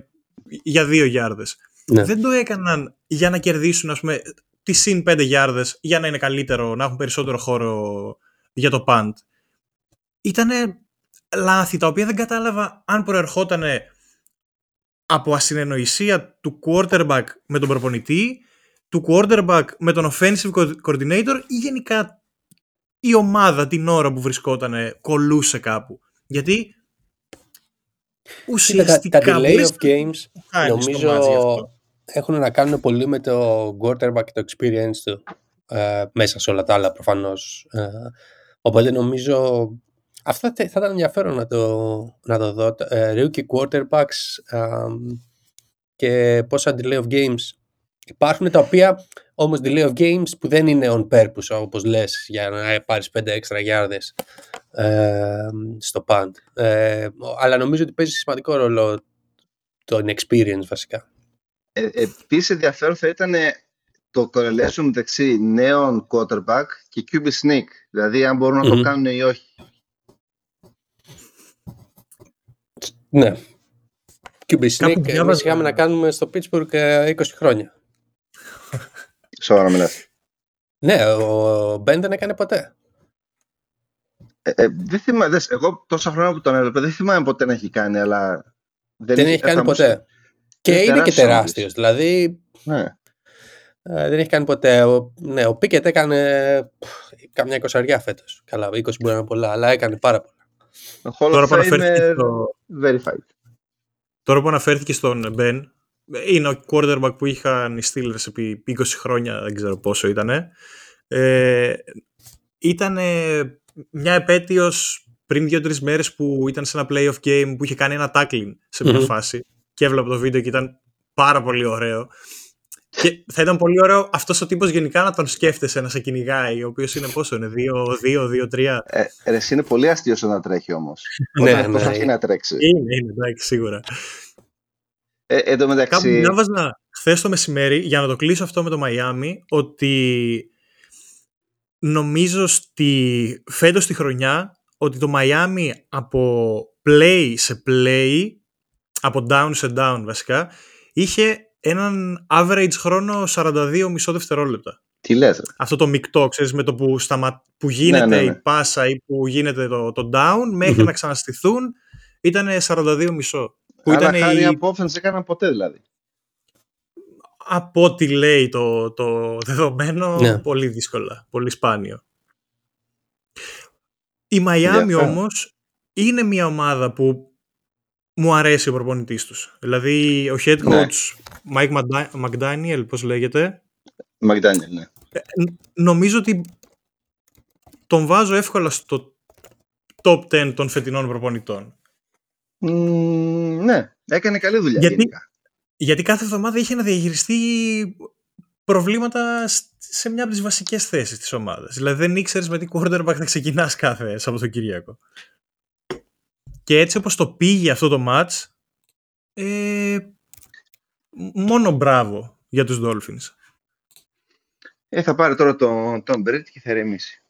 για δύο γιάρδες. Ναι. Δεν το έκαναν για να κερδίσουν ας πούμε τις συν 5 γιάρδες για να είναι καλύτερο, να έχουν περισσότερο χώρο για το punt. Ήτανε λάθη τα οποία δεν κατάλαβα αν προερχόταν από ασυνεννοησία του quarterback με τον προπονητή, του quarterback με τον offensive co- coordinator ή γενικά η ομάδα την ώρα που βρισκόταν κολούσε κάπου. Γιατί Κοίτα, τα, ουσιαστικά τα delay μπορείς of games να κάνεις το νομίζω μάτς γι' αυτό. έχουν να κάνουν πολύ με το quarterback και το experience του ε, μέσα σε όλα τα άλλα προφανώς. Ε, οπότε νομίζω αυτά θε- θα ήταν ενδιαφέρον να το, να το δω. Ε, rookie quarterbacks ε, και πόσα delay of games υπάρχουν τα οποία όμως delay of games που δεν είναι on purpose όπως λες για να πάρεις 5 έξτρα γιάρδες ε, στο punt. Ε, αλλά νομίζω ότι παίζει σημαντικό ρόλο το experience βασικά. Ε, Επίσης ενδιαφέρον θα ήταν το correlation μεταξύ νέων quarterback και QB sneak. Δηλαδή αν μπορούν να Μμμ. το κάνουν ή όχι. Ναι. QB Κάπου Sneak, εμείς διάβαζα- είχαμε να κάνουμε στο Pittsburgh ε, 20 χρόνια. Σοβαρά μιλάς. Ναι, ο Μπεν δεν έκανε ποτέ. Ε, ε, δεν θυμάμαι, δες, εγώ τόσα χρόνια που τον έβλεπα δεν θυμάμαι ποτέ να έχει κάνει, αλλά Δεν, είχε- έχει κάνει θα μου- ποτέ. Και είναι είναι και τεράστιος τεράστιος. Δηλαδή Ναι. ε, δεν έχει κάνει ποτέ. Ο, ναι, ο Πίκετ έκανε πφ, καμιά εικοσαριά φέτος. Καλά, 20 μπορεί να είναι πολλά, αλλά έκανε πάρα πολλά. Ο Hall Τώρα of που, αναφέρθηκε Fame στο, verified. τώρα που αναφέρθηκε στον Ben, είναι ο quarterback που είχαν οι Steelers επί 20 χρόνια, δεν ξέρω πόσο ήταν. Ε, ήταν μια επέτειος πριν δύο-τρεις μέρες που ήταν σε ένα playoff game που είχε κάνει ένα tackling σε μια Μμμ. φάση και έβλεπα το βίντεο και ήταν πάρα πολύ ωραίο. Και θα ήταν πολύ ωραίο αυτός ο τύπος γενικά να τον σκέφτεσαι να σε κυνηγάει, ο οποίος είναι πόσο είναι, 2-2-2-3. Ε, ρε, εσύ είναι πολύ αστείο να τρέχει όμως. <laughs> Ναι, Όταν ναι. προσπαθεί να τρέξεις. Είναι, είναι, εντάξει, σίγουρα. Ε, εν τω Κάπου μεταξύ, διάβαζα χθες το μεσημέρι, για να το κλείσω αυτό με το Μαϊάμι, ότι νομίζω στη φέτος τη χρονιά ότι το Μαϊάμι από play σε play, από down σε down βασικά, είχε έναν average χρόνο 42 μισό δευτερόλεπτα. τι λες, ρε. Αυτό το μεικτό, ξέρεις, με το που, σταμα... που γίνεται ναι, ναι. η πάσα ή που γίνεται το, το down, μέχρι Μμμ. να ξαναστηθούν, ήταν 42 μισό. Που Αλλά ήταν χάρη η από offense έκαναν ποτέ δηλαδή. από ό,τι λέει το, το δεδομένο, Ναι. πολύ δύσκολα, πολύ σπάνιο. Η Μαϊάμι Ενδιαφέρον. όμως είναι μια ομάδα που μου αρέσει ο προπονητής τους. Δηλαδή ο head Ναι. coach Mike Magda- McDaniel, πώς λέγεται, Μακδάνιελ, ναι. ν- νομίζω ότι τον βάζω εύκολα στο top 10 των φετινών προπονητών. Μμμ, Ναι, έκανε καλή δουλειά Γιατί- γενικά. Γιατί κάθε εβδομάδα είχε να διαχειριστεί προβλήματα σ- σε μια από τις βασικές θέσεις της ομάδας. Δηλαδή δεν ήξερες με τι quarterback θα ξεκινάς κάθε Σαββατοκύριακο. Και έτσι όπως το πήγε αυτό το match, ε, μόνο μπράβο για τους Dolphins. Ε, θα πάρει τώρα τον, τον Brett και θα ηρεμήσει.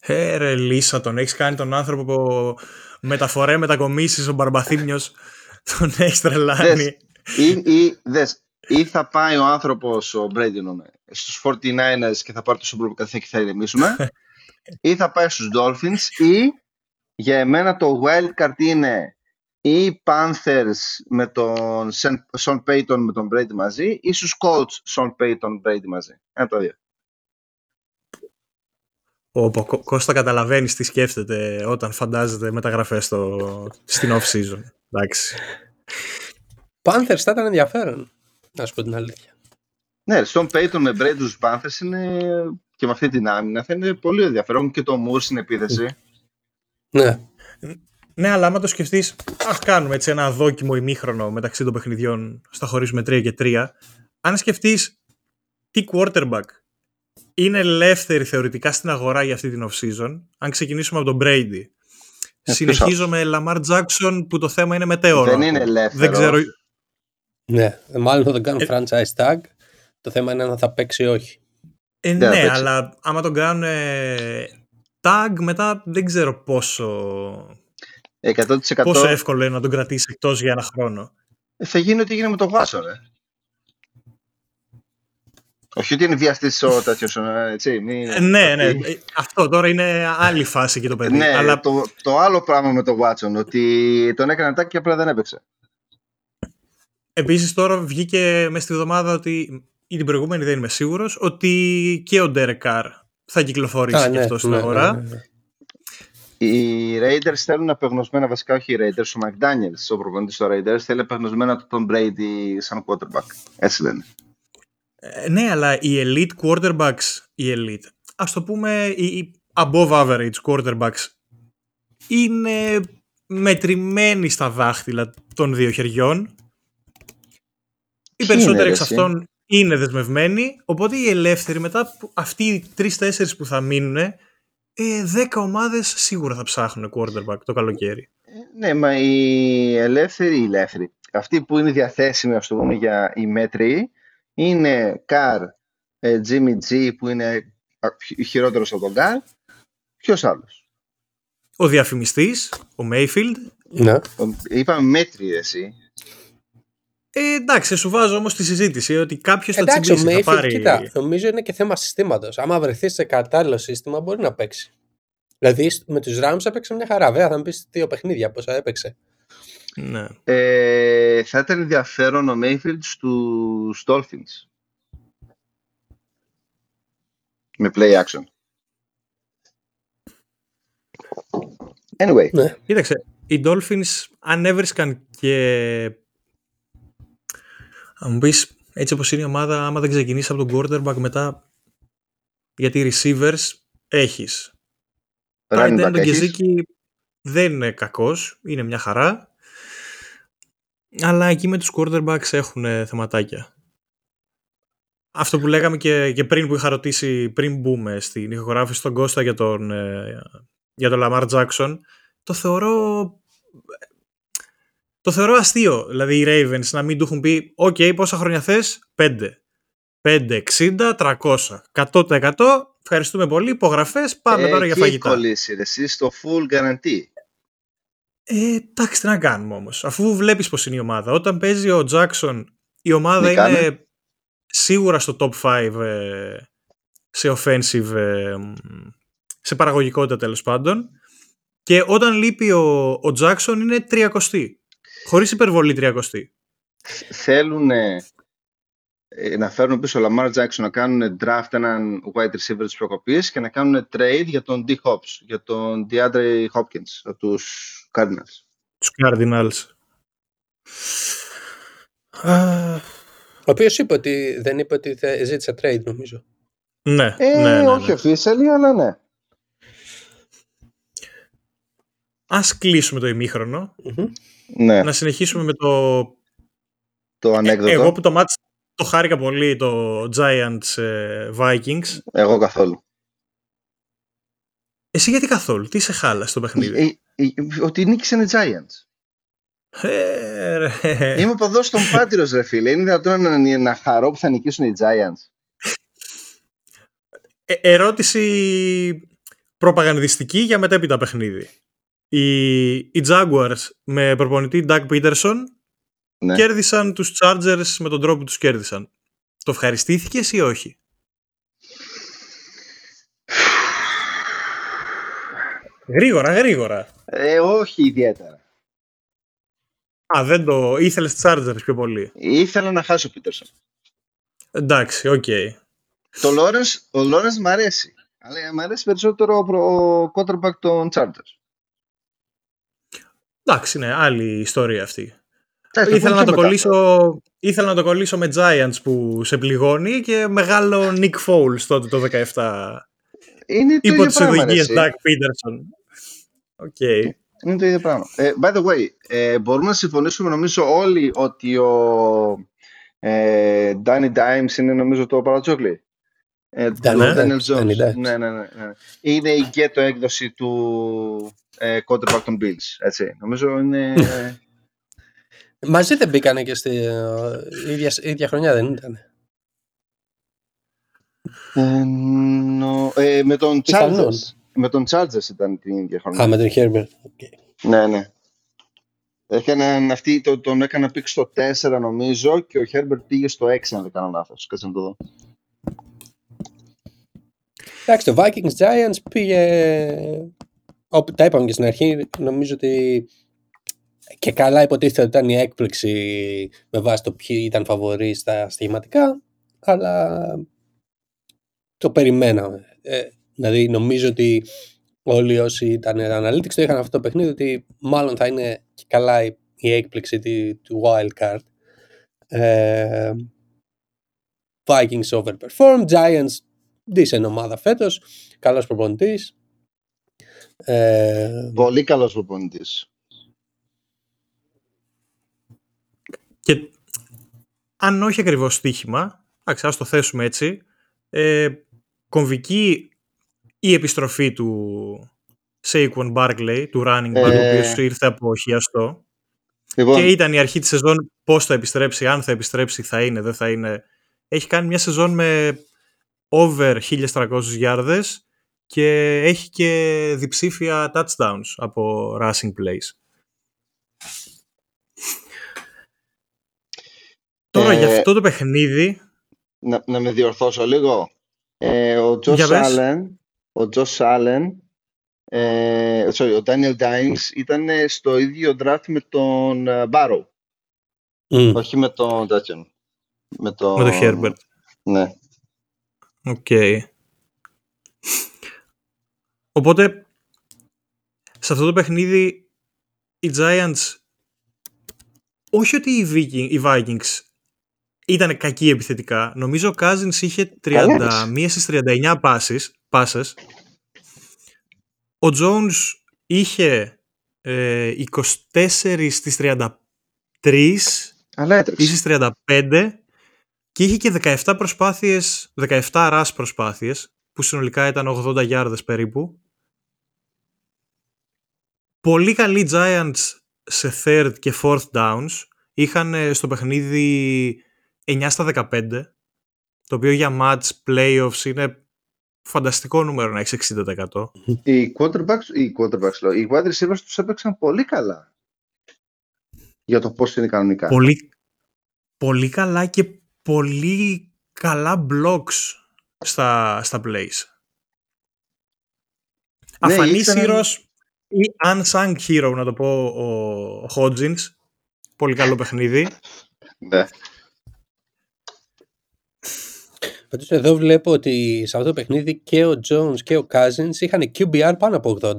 Ε, ρε Λίσα, τον έχεις κάνει τον άνθρωπο που μεταφορέ μετακομίσεις, ο Μπαρμπαθήμιος, <laughs> τον έχεις τρελάνει. Δες. ή, ή, δες, ή θα πάει ο άνθρωπος, ο Brady εννοούμε, στους 49ers και θα πάρει το Super Bowl καθένα και θα ηρεμήσουμε, <laughs> ή θα πάει στους Dolphins, ή για εμένα το wild card είναι ή Panthers με τον Sean Payton με τον Brady μαζί ή στους Colts Sean Payton Brady μαζί. Ένα από τα δύο. Ο Κω- Κώστα καταλαβαίνεις τι σκέφτεται όταν φαντάζεται μεταγραφές στο, στην off season. Εντάξει. Panthers θα ήταν ενδιαφέρον, να σου πω την αλήθεια. Ναι, Sean Payton με Brady στους Panthers είναι και με αυτή την άμυνα θα είναι πολύ ενδιαφέρον και το Moore στην επίθεση. Ναι. Ναι, αλλά άμα το σκεφτείς, α κάνουμε έτσι ένα δόκιμο ημίχρονο μεταξύ των παιχνιδιών στα χωρίσουμε 3 και 3. Αν σκεφτείς τι quarterback είναι ελεύθερη θεωρητικά στην αγορά για αυτή την off-season, αν ξεκινήσουμε από τον Brady. Ε, Συνεχίζω με Lamar Jackson που το θέμα είναι μετέωρο. Δεν είναι ελεύθερος. Δεν ξέρω. ναι. Μάλλον θα τον κάνουν Ε- franchise tag. Το θέμα είναι αν θα παίξει ή όχι. Ε, Δεν θα ναι, παίξει. αλλά άμα τον κάνουν ε, tag μετά δεν ξέρω πόσο, 100% πόσο εύκολο είναι να τον κρατήσει εκτός για ένα χρόνο. θα γίνει ό,τι έγινε με τον Βάσο, ρε. Όχι ότι είναι βιαστής ο τέτοιος, ε, έτσι. Μην... Ε, ναι, ναι. ότι- Ε, Αυτό τώρα είναι άλλη φάση και το παιδί. Ναι, αλλά το, το άλλο πράγμα με τον Watson, ότι τον έκανε attack και απλά δεν έπαιξε. επίσης τώρα βγήκε μέσα στη βδομάδα ότι ή την προηγούμενη δεν είμαι σίγουρος ότι και ο Derek Carr θα κυκλοφορήσει Α, και αυτό στην ναι, αγορά. ναι, ναι. Οι Raiders θέλουν απεγνωσμένα, βασικά όχι οι Raiders, ο McDaniels, ο προπονητής των Raiders, θέλει απεγνωσμένα τον Brady σαν quarterback. Έτσι λένε. Ε, ναι, αλλά οι elite quarterbacks, οι elite, ας το πούμε οι οι above average quarterbacks είναι μετρημένοι στα δάχτυλα των δύο χεριών. Οι Ποιοι περισσότεροι είναι, εξ ρε, εσύ; αυτών είναι δεσμευμένοι, οπότε οι ελεύθεροι μετά που- αυτοί οι τρεις-τέσσερις που θα μείνουν, ε, δέκα ομάδες σίγουρα θα ψάχνουν quarterback το καλοκαίρι. Ε, Ναι, μα οι ελεύθεροι, οι ελεύθεροι, αυτοί που είναι διαθέσιμοι, ας το πούμε, για οι μέτροι, είναι Carr, ε, Jimmy G, που είναι α, χει- χειρότερος από τον Carr. Ποιος άλλος; Ο διαφημιστής, ο Mayfield, Ναι. Ο- Είπαμε μέτροι, ρε, εσύ. Ε, εντάξει, σου βάζω όμως τη συζήτηση ότι κάποιος θα Εντάξει, ο τσιμπήσει, θα Mayfield, πάρει... κοίτα, νομίζω είναι και θέμα συστήματος. Άμα βρεθείς σε κατάλληλο σύστημα, μπορεί να παίξει. Δηλαδή σ- με τους Rams έπαιξε μια χαρά. Βέβαια, θα μου πεις δύο παιχνίδια πόσα έπαιξε. Ναι. Ε, θα ήταν ενδιαφέρον ο Mayfield στους Dolphins. Με play action. Anyway, Ναι. Κοίταξε, οι Dolphins αν έβρισκαν και... Αν μου πεις, έτσι όπως είναι η ομάδα, άμα δεν ξεκινήσεις από τον quarterback μετά, γιατί receivers έχεις. running Tight end back ο έχεις. Γκεζίκη δεν είναι κακός, είναι μια χαρά. Αλλά εκεί με τους quarterbacks έχουν ε, θεματάκια. Αυτό που λέγαμε και, και πριν που είχα ρωτήσει, πριν μπούμε στην ηχογράφηση στον Κώστα για τον, ε, για τον Lamar Jackson, το θεωρώ το θεωρώ αστείο. Δηλαδή οι Ravens να μην του έχουν πει «Οκ, πόσα χρόνια θες» 5. 5, 60, 300. 100%. Ευχαριστούμε πολύ. Υπογραφές. Πάμε Ε, τώρα για εκεί έχει φαγητά. κολλήσει, ρε, εσύ στο full guarantee. Ε, εντάξει, τι να κάνουμε όμως. Αφού βλέπεις πώς είναι η ομάδα. Όταν παίζει ο Jackson, η ομάδα Νικάμε. είναι σίγουρα στο top 5 ε, σε offensive, ε, μ, σε παραγωγικότητα τέλος πάντων. Και όταν λείπει ο, ο Jackson είναι 30. Χωρίς υπερβολή 30. Θέλουν να φέρουν πίσω ο Lamar Jackson να κάνουν draft έναν wide receiver της προκοπής και να κάνουν trade για τον D. Hobbs, για τον DeAndre Hopkins, από τους Cardinals. Τους Cardinals. Α, Ο οποίος είπε ότι δεν είπε ότι θε- ζήτησε trade, νομίζω. ναι, Ε, ναι, ναι, όχι ναι. officially, αλλά ναι. Ας κλείσουμε το ημίχρονο. Μμμ. Ναι, να συνεχίσουμε με το... το ανέκδοτο. Εγώ που το μάτς το χάρηκα πολύ το Giants ε, Vikings. Εγώ καθόλου. Εσύ γιατί καθόλου, τι σε χάλασε το παιχνίδι; Ε, ε, ότι νίκησαν οι Giants. Ε, ρε. Είμαι ποδός των Πάντρος ρε φίλε. Είναι δυνατόν να, να χαρώ που θα νικήσουν οι Giants. Ε, ερώτηση προπαγανδιστική για μετέπειτα παιχνίδι. Οι, οι Jaguars με προπονητή Doug Peterson Ναι. κέρδισαν τους Chargers με τον τρόπο που τους κέρδισαν. Το ευχαριστήθηκες ή όχι; Γρήγορα, γρήγορα. Ε, όχι ιδιαίτερα. Α, δεν το ήθελες Chargers πιο πολύ. Ήθελα να χάσω ο Πίτερσον. Εντάξει, οκ. Το Lawrence, ο Lawrence μ' αρέσει. Αλλά μ' αρέσει περισσότερο ο προ- ο quarterback των Chargers. Εντάξει, ναι, άλλη ιστορία αυτή. Εντάξει, Ήθελα πω να, και το μετά. κολλήσω, ήθελα να το κολλήσω με Giants που σε πληγώνει και μεγάλο Nick Foles τότε το 17. Είναι το Υπό ίδιο τις πράγμα. ρε, οδηγίες εσύ. Doug Peterson. Οκ. Είναι το ίδιο πράγμα. Ε, by the way, ε, μπορούμε να συμφωνήσουμε νομίζω όλοι ότι ο ε, Danny Dimes είναι νομίζω το Παρατσόκλι. Ε, Danny το Dimes, Daniel Jones. Danny Dimes. Ναι, ναι, ναι, ναι. Είναι η γκέτο έκδοση του ε, quarterback των Bills. Έτσι. Νομίζω είναι... ε, <laughs> Μαζί δεν μπήκανε και στη ε, ίδια, ίδια χρονιά, δεν ήταν. ε, νο- ε, με τον Πιθανόν. Chargers. Με τον Chargers ήταν την ίδια χρονιά. Α, με τον Herbert. Okay. Ναι, ναι. Έκαναν αυτοί, το, τον έκανα πήξ στο 4 νομίζω και ο Herbert πήγε στο 6 αν δεν κάνω λάθος. Κάτσε να το δω. Εντάξει, το Vikings Giants πήγε. Όπου τα είπαμε και στην αρχή, νομίζω ότι και καλά υποτίθεται ότι ήταν η έκπληξη με βάση το ποιοι ήταν φαβοροί στα στοιχηματικά, αλλά το περιμέναμε. Ε, δηλαδή, νομίζω ότι όλοι όσοι ήταν analytics το είχαν αυτό το παιχνίδι ότι μάλλον θα είναι και καλά η, η έκπληξη τη- του wild card. Ε, Vikings overperform, Giants decent ομάδα φέτος, καλός προπονητής. Ε, Πολύ καλός προπονητής. Και αν όχι ακριβώς στοίχημα, εντάξει, ας το θέσουμε έτσι, ε, κομβική η επιστροφή του Saquon Barkley, του running back, Ε. ο οποίος ήρθε από χιαστό. Λοιπόν, Και ήταν η αρχή της σεζόν πώς θα επιστρέψει, αν θα επιστρέψει, θα είναι, δεν θα είναι. Έχει κάνει μια σεζόν με over 1300 γιάρδες και έχει και διψήφια touchdowns από rushing plays. Τώρα Ε, για αυτό το παιχνίδι, να, να με διορθώσω λίγο. Ε, ο Josh Για πες. Allen, ο Josh Allen, ε, sorry, ο Danny Dimes ήταν ε, στο ίδιο draft με τον ε, Burrow. μ, Όχι με τον τέτοιον. Με τον, με το Herbert. Ναι. Οκ. Οπότε, σε αυτό το παιχνίδι, οι Giants, όχι ότι οι, Viking, οι Vikings ήταν κακοί επιθετικά. Νομίζω ο Cousins είχε 31 στις 39 πάσες, πάσες. Ο Jones είχε ε, 24 στις 33 Αλλά ή έτρεξε. στις 35 και είχε και 17 προσπάθειες, 17 rush προσπάθειες που συνολικά ήταν 80 γιάρδες περίπου. Πολύ καλοί Giants σε third και fourth downs. Είχαν ε, στο παιχνίδι 9 στα 15 το οποίο για match playoffs είναι φανταστικό νούμερο να έχεις 60%. Οι quarterbacks, οι quarterbacks λέω, οι wide receivers τους έπαιξαν πολύ καλά. Για το πώς είναι κανονικά. Πολύ, πολύ καλά και πολύ καλά blocks στα, στα plays. Ναι, Αφανής ήξεραν- ήρωας ή unsung hero να το πω ο, ο Hodgins. Πολύ καλό παιχνίδι. <laughs> Ναι. Πάντως εδώ βλέπω ότι σε αυτό το παιχνίδι και ο Jones και ο Cousins είχαν QBR πάνω από 80.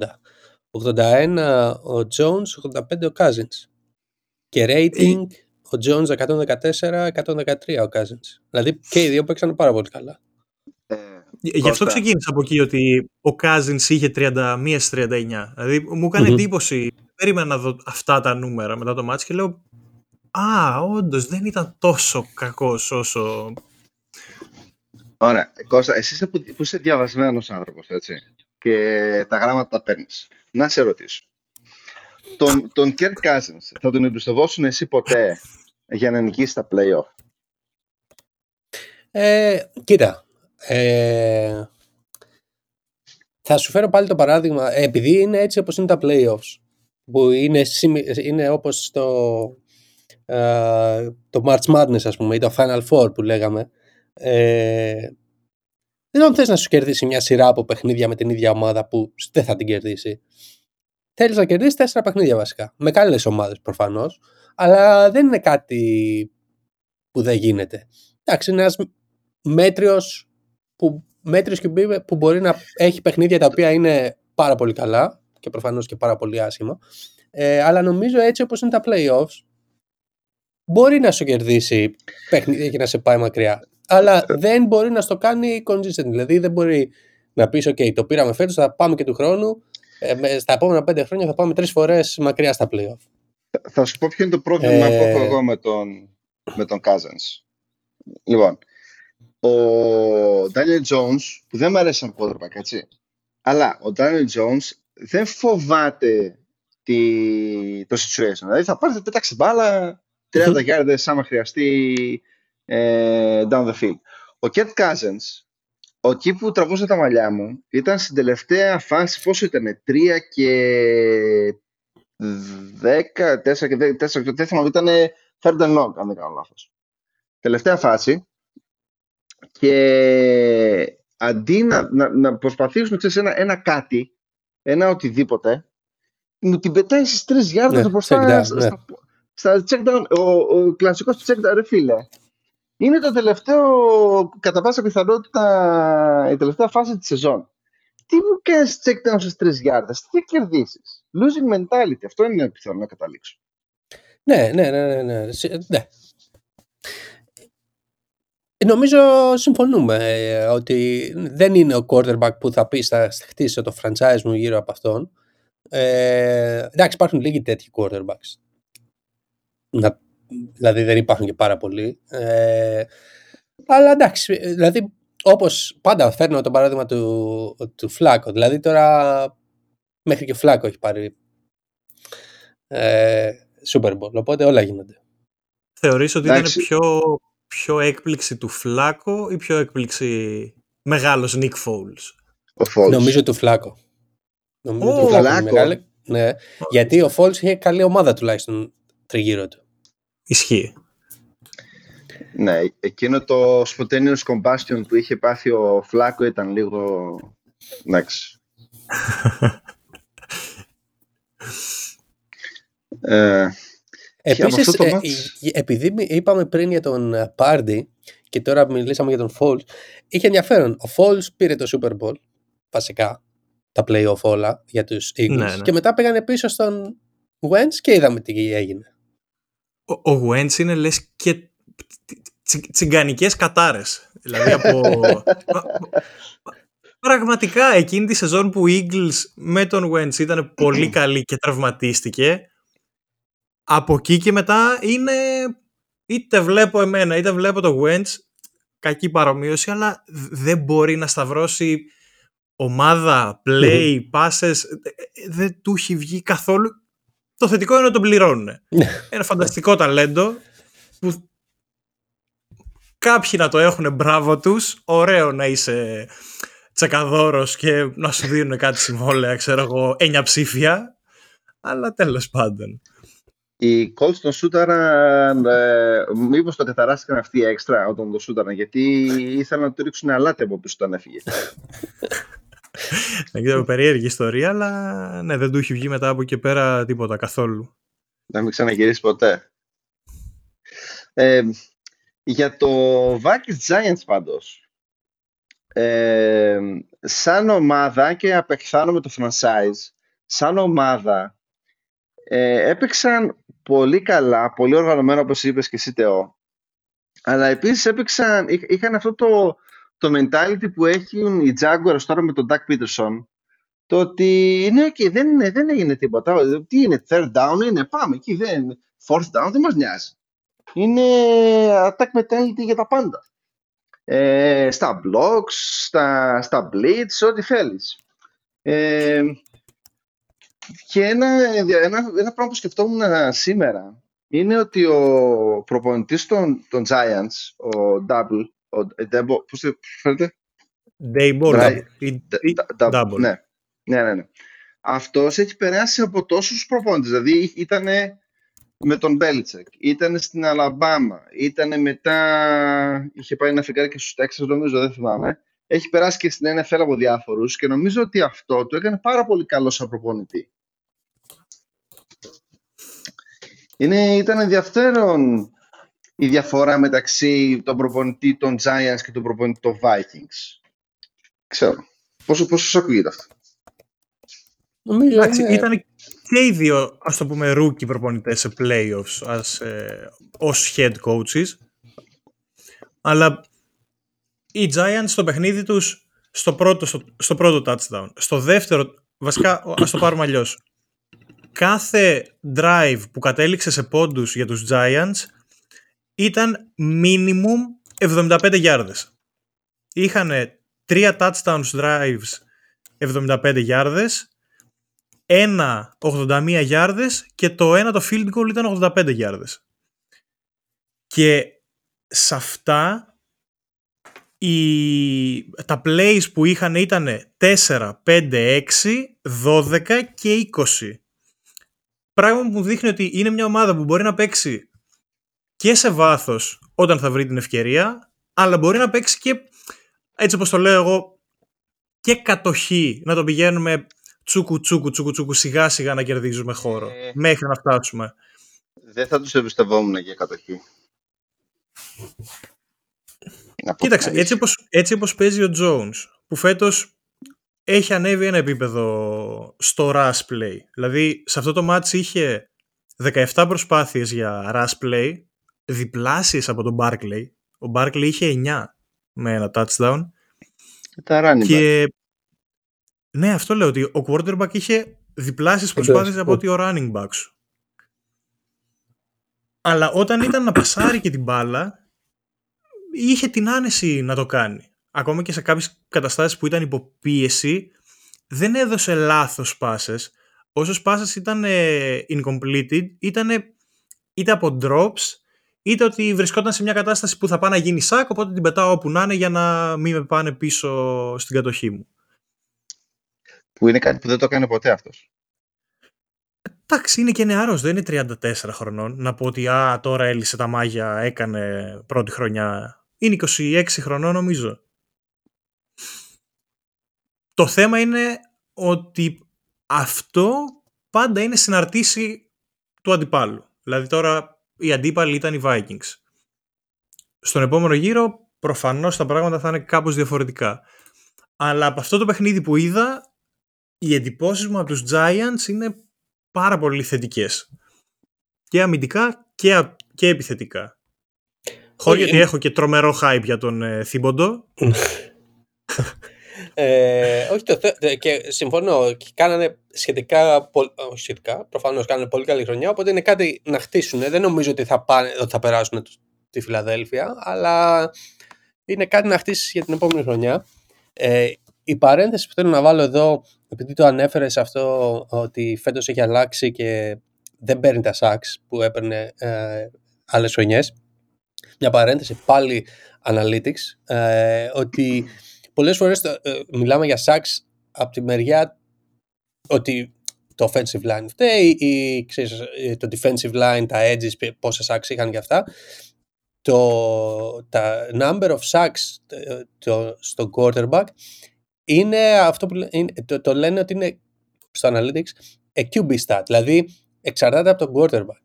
81 ο Jones, 85 ο Cousins. Και rating ο Jones 114, 113 ο Cousins. Δηλαδή και οι δύο παίξαν πάρα πολύ καλά. Ε, Γι' Κώστα. αυτό ξεκίνησα από εκεί ότι ο Cousins είχε 31 στις 39. Δηλαδή μου έκανε Μμμ. εντύπωση περίμενα να δω αυτά τα νούμερα μετά το μάτς και λέω «Α, όντως δεν ήταν τόσο κακός όσο...» Ωραία. Κώστα, εσύ που, που είσαι διαβασμένος άνθρωπος, έτσι, και τα γράμματα τα παίρνεις. Να σε ρωτήσω. Τον, τον Kirk Cousins θα τον εμπιστοβόσουν εσύ ποτέ για να νικήσει τα play-off; Ε, κοίτα, ε, θα σου φέρω πάλι το παράδειγμα, ε, επειδή είναι έτσι όπως είναι τα playoffs, που είναι, είναι όπως το, ε, το March Madness ας πούμε ή το Final Four που λέγαμε ε, δεν θες να σου κερδίσει μια σειρά από παιχνίδια με την ίδια ομάδα που δεν θα την κερδίσει. Θέλεις να κερδίσεις τέσσερα παιχνίδια βασικά. Με καλές ομάδες προφανώς. Αλλά δεν είναι κάτι που δεν γίνεται. Εντάξει, είναι ένας μέτριος που, μέτριος και που μπορεί να έχει παιχνίδια τα οποία είναι πάρα πολύ καλά και προφανώς και πάρα πολύ άσχημα. Ε, αλλά νομίζω έτσι όπως είναι τα playoffs μπορεί να σου κερδίσει παιχνίδια και να σε πάει μακριά. Αλλά ε. δεν μπορεί να στο κάνει consistent. Δηλαδή δεν μπορεί να πεις: OK, το πήραμε φέτος, θα πάμε και του χρόνου. Ε, στα επόμενα πέντε χρόνια θα πάμε τρεις φορές μακριά στα playoff. Θα σου πω ποιο είναι το πρόβλημα ε... που έχω εγώ με τον, με τον Cousins. Λοιπόν, ο Daniel Jones, που δεν μου αρέσει σαν quarterback, έτσι. Αλλά ο Daniel Jones δεν φοβάται τη, το situation. Δηλαδή θα πάρει, θα πέταξε μπάλα 30 γιάρδες άμα χρειαστεί ε, down the field. Ο Κέτ Cousins, ο εκεί που τραβούσα τα μαλλιά μου, ήταν στην τελευταία φάση, πόσο ήταν, 3 και 10, 4 και 4, δεν θυμάμαι, ήταν third and long, αν δεν κάνω λάθος. Τελευταία φάση και αντί να, να, να προσπαθήσουν ξέρεις, ένα, ένα κάτι, ένα οτιδήποτε, μου την πετάει στις τρεις γιάρδες ναι, μπροστά ναι. στα, στα check down, ο, ο κλασικός check down, ρε φίλε. Είναι το τελευταίο, κατά πάσα πιθανότητα, η τελευταία φάση της σεζόν. Τι μου κάνεις check down στις τρεις γιάρδες, τι θα κερδίσεις. Losing mentality, αυτό είναι πιθανό να καταλήξω. Ναι, ναι, ναι, ναι, ναι. ναι. Νομίζω συμφωνούμε ε, ότι δεν είναι ο quarterback που θα πει θα χτίσει το franchise μου γύρω από αυτόν. Ε, εντάξει, υπάρχουν λίγοι τέτοιοι quarterbacks. Να δηλαδή δεν υπάρχουν και πάρα πολλοί. Ε, αλλά εντάξει, δηλαδή όπως πάντα φέρνω το παράδειγμα του, του Φλάκο. Δηλαδή τώρα μέχρι και Φλάκο έχει πάρει ε, Super Bowl, οπότε όλα γίνονται. Θεωρείς ότι ήταν πιο, πιο έκπληξη του Φλάκο ή πιο έκπληξη μεγάλος Nick Foles; Ο Νομίζω του Φλάκο. Νομίζω του Φλάκο. ναι, γιατί ο Foles είχε καλή ομάδα τουλάχιστον τριγύρω του. Ισχύει. Ναι, εκείνο το spontaneous combustion που είχε πάθει ο Φλάκο ήταν λίγο... Εντάξει. <laughs> ε, Επίσης, ε, επειδή είπαμε πριν για τον Πάρντι και τώρα μιλήσαμε για τον Falls, είχε ενδιαφέρον. Ο Falls πήρε το Super Bowl, βασικά, τα play-off όλα για τους Eagles ναι, ναι. και μετά πήγανε πίσω στον Wentz και είδαμε τι έγινε ο, ο Wentz είναι λες και τσι, τσιγκανικές κατάρες. Δηλαδή από... <laughs> Πραγματικά εκείνη τη σεζόν που οι Eagles με τον Wentz ήταν πολύ καλή και τραυματίστηκε από εκεί και μετά είναι είτε βλέπω εμένα είτε βλέπω το Wentz κακή παρομοίωση αλλά δεν μπορεί να σταυρώσει ομάδα, play, passes δεν του έχει βγει καθόλου το θετικό είναι ότι τον πληρώνουν. Ναι. Ένα φανταστικό ταλέντο που κάποιοι να το έχουν μπράβο τους. Ωραίο να είσαι τσεκαδόρος και να σου δίνουν κάτι συμβόλαια, ξέρω εγώ, έννοια ψήφια. Αλλά τέλος πάντων. Οι Colts τον σούταραν, ε, μήπως το καταράστηκαν αυτοί έξτρα όταν τον σούταραν, γιατί ήθελαν να του ρίξουν αλάτι από πίσω όταν έφυγε. Δεν ξέρω, περίεργη ιστορία, αλλά ναι, δεν του έχει βγει μετά από εκεί πέρα τίποτα καθόλου. Να μην ξαναγυρίσει ποτέ. Ε, για το Vikings Giants πάντως, ε, σαν ομάδα και απεχθάνω το franchise, σαν ομάδα ε, έπαιξαν πολύ καλά, πολύ οργανωμένο όπως είπες και εσύ Τεό, αλλά επίσης έπαιξαν, είχαν αυτό το το mentality που έχουν οι Jaguars τώρα με τον Doug Peterson το ότι είναι ok, δεν, είναι, δεν έγινε τίποτα. Τι είναι, third down είναι, πάμε εκεί, δεν, fourth down δεν μας νοιάζει. Είναι attack mentality για τα πάντα. Ε, στα blocks, στα, στα blitz, ό,τι θέλεις. Ε, και ένα, ένα, ένα πράγμα που σκεφτόμουν σήμερα είναι ότι ο προπονητής των, των Giants, ο Double, ο Debo, πώς το φέρετε; Double. Double. Ναι. ναι, ναι, ναι. Αυτός έχει περάσει από τόσους προπονητές. Δηλαδή ήταν με τον Μπέλτσεκ, ήταν στην Αλαμπάμα, ήταν μετά, είχε πάει να φυγάρει και στους Τέξας, νομίζω, δεν θυμάμαι. Έχει περάσει και στην NFL από διάφορους και νομίζω ότι αυτό το έκανε πάρα πολύ καλό σαν προπονητή. Είναι, ήταν ενδιαφέρον η διαφορά μεταξύ των προπονητή των Giants και των προπονητή των Vikings. Ξέρω. Πόσο, πόσο σας ακούγεται αυτό; Νομίζω Εντάξει, είναι... ήταν και οι δύο, ας το πούμε, rookie προπονητές σε playoffs ως, ε, ως head coaches. Αλλά οι Giants στο παιχνίδι τους στο πρώτο, στο, στο πρώτο touchdown. Στο δεύτερο, βασικά ας το πάρουμε αλλιώς. Κάθε drive που κατέληξε σε πόντους για τους Giants ήταν minimum 75 γιάρδες. Είχαν τρία touchdowns drives 75 γιάρδες ένα 81 γιάρδες και το ένα το field goal ήταν 85 γιάρδες. Και σε αυτά οι, τα plays που είχαν ήταν 4, 5, 6, 12 και 20. Πράγμα που μου δείχνει ότι είναι μια ομάδα που μπορεί να παίξει και σε βάθος όταν θα βρει την ευκαιρία, αλλά μπορεί να παίξει και, έτσι όπως το λέω εγώ, και κατοχή, να το πηγαίνουμε τσούκου τσούκου τσούκου τσούκου σιγά σιγά να κερδίζουμε χώρο ε, μέχρι να φτάσουμε. Δεν θα τους εμπιστευόμουν για κατοχή. Κοίταξε, έτσι όπως, έτσι όπως παίζει ο Jones που φέτος έχει ανέβει ένα επίπεδο στο rush play. Δηλαδή σε αυτό το match είχε 17 προσπάθειες για rush play διπλάσιες από τον Barkley. Ο Barkley είχε 9 με ένα touchdown. Τα και ναι, αυτό λέω ότι ο quarterback είχε διπλάσιες προσπάθειες από ότι ο running back σου. Αλλά όταν ήταν να πασάρει και την μπάλα, είχε την άνεση να το κάνει. Ακόμα και σε κάποιες καταστάσεις που ήταν υποπίεση, δεν έδωσε λάθος πάσες. Όσες πάσες ήταν ε, incompleted, ήταν είτε από drops, είτε ότι βρισκόταν σε μια κατάσταση που θα πάει να γίνει σάκ, οπότε την πετάω όπου να είναι για να μην με πάνε πίσω στην κατοχή μου. Που είναι κάτι που δεν το έκανε ποτέ αυτός. Εντάξει, είναι και νεαρός, δεν είναι 34 χρονών. Να πω ότι α, τώρα έλυσε τα μάγια, έκανε πρώτη χρονιά. Είναι 26 χρονών νομίζω. Το θέμα είναι ότι αυτό πάντα είναι συναρτήσει του αντιπάλου. Δηλαδή τώρα οι αντίπαλοι ήταν οι Vikings. Στον επόμενο γύρο προφανώς τα πράγματα θα είναι κάπως διαφορετικά. Αλλά από αυτό το παιχνίδι που είδα οι εντυπώσεις μου από τους Giants είναι πάρα πολύ θετικές. Και αμυντικά και, και επιθετικά. Χωρίς γιατί έχω και τρομερό hype για τον ε, Θήμποντο. <laughs> ε, όχι το και συμφωνώ. Και κάνανε σχετικά, όχι σχετικά, προφανώς κάνανε πολύ καλή χρονιά οπότε είναι κάτι να χτίσουν. Δεν νομίζω ότι θα, πάνε, ότι θα περάσουν τη Φιλαδέλφια αλλά είναι κάτι να χτίσει για την επόμενη χρονιά. Ε, η παρένθεση που θέλω να βάλω εδώ, επειδή το ανέφερες σε αυτό ότι φέτος έχει αλλάξει και δεν παίρνει τα σάξ που έπαιρνε ε, άλλες χρονιές. Μια παρένθεση πάλι analytics, ε, ότι πολλές φορές ε, μιλάμε για σάξ από τη μεριά ότι το offensive line φταίει ή ξέρεις, ε, το defensive line, τα edges, πόσα sacks είχαν και αυτά. Το, τα number of sacks ε, το, στο quarterback είναι αυτό που το, το λένε ότι είναι στο Analytics a QB stat, δηλαδή εξαρτάται από τον quarterback.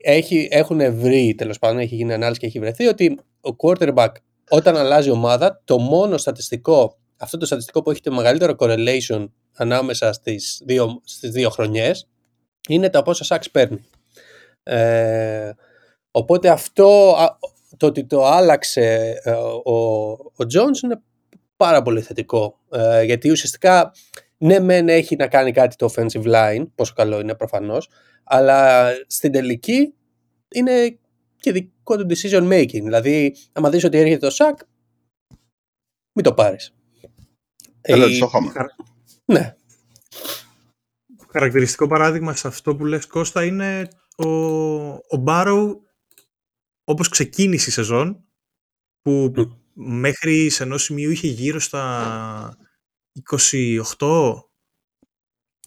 Έχει, έχουν βρει, τέλος πάντων, έχει γίνει ανάλυση και έχει βρεθεί ότι ο quarterback όταν αλλάζει ομάδα, το μόνο στατιστικό, αυτό το στατιστικό που έχει το μεγαλύτερο correlation ανάμεσα στις δύο, στις δύο χρονιές, είναι τα πόσα sacks παίρνει. Ε, οπότε αυτό, το ότι το άλλαξε ε, ο, ο Jones είναι πάρα πολύ θετικό. Ε, γιατί ουσιαστικά ναι μεν έχει να κάνει κάτι το offensive line, πόσο καλό είναι προφανώς, αλλά στην τελική είναι και δικό του decision making. Δηλαδή, άμα δεις ότι έρχεται το sack, μην το πάρεις. Έλα, Ε, στο χώμα. Ναι. Χαρακτηριστικό παράδειγμα σε αυτό που λες Κώστα είναι ο, ο Μπάρο όπως ξεκίνησε η σεζόν που Μμ. μέχρι σε ενός σημείου είχε γύρω στα 28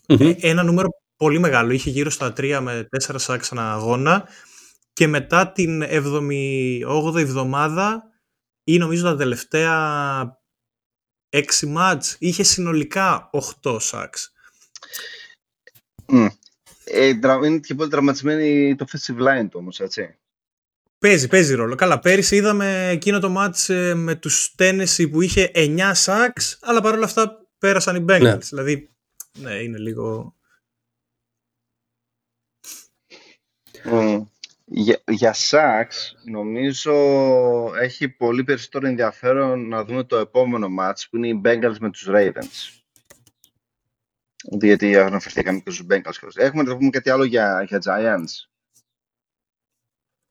Μμμ. Ε, ένα νούμερο πολύ μεγάλο. Είχε γύρω στα 3 με 4 σάξ ανά αγώνα και μετά την 7η, 8η εβδομάδα ή νομίζω τα τελευταία 6 μάτς είχε συνολικά 8 σάξ. Μμ. Ε, δρα- είναι και πολύ τραυματισμένη το offensive line του όμως, έτσι. Παίζει, παίζει ρόλο. Καλά, πέρυσι είδαμε εκείνο το μάτς ε, με τους Tennessee που είχε 9 σάξ, αλλά παρόλα αυτά πέρασαν οι Bengals. Ναι. Δηλαδή, ναι, είναι λίγο... Μμ. Για, για Σάξ, νομίζω έχει πολύ περισσότερο ενδιαφέρον να δούμε το επόμενο match που είναι οι Bengals με τους Ravens. Γιατί αναφερθήκαμε και στους Bengals. Έχουμε να πούμε κάτι άλλο για, για Giants.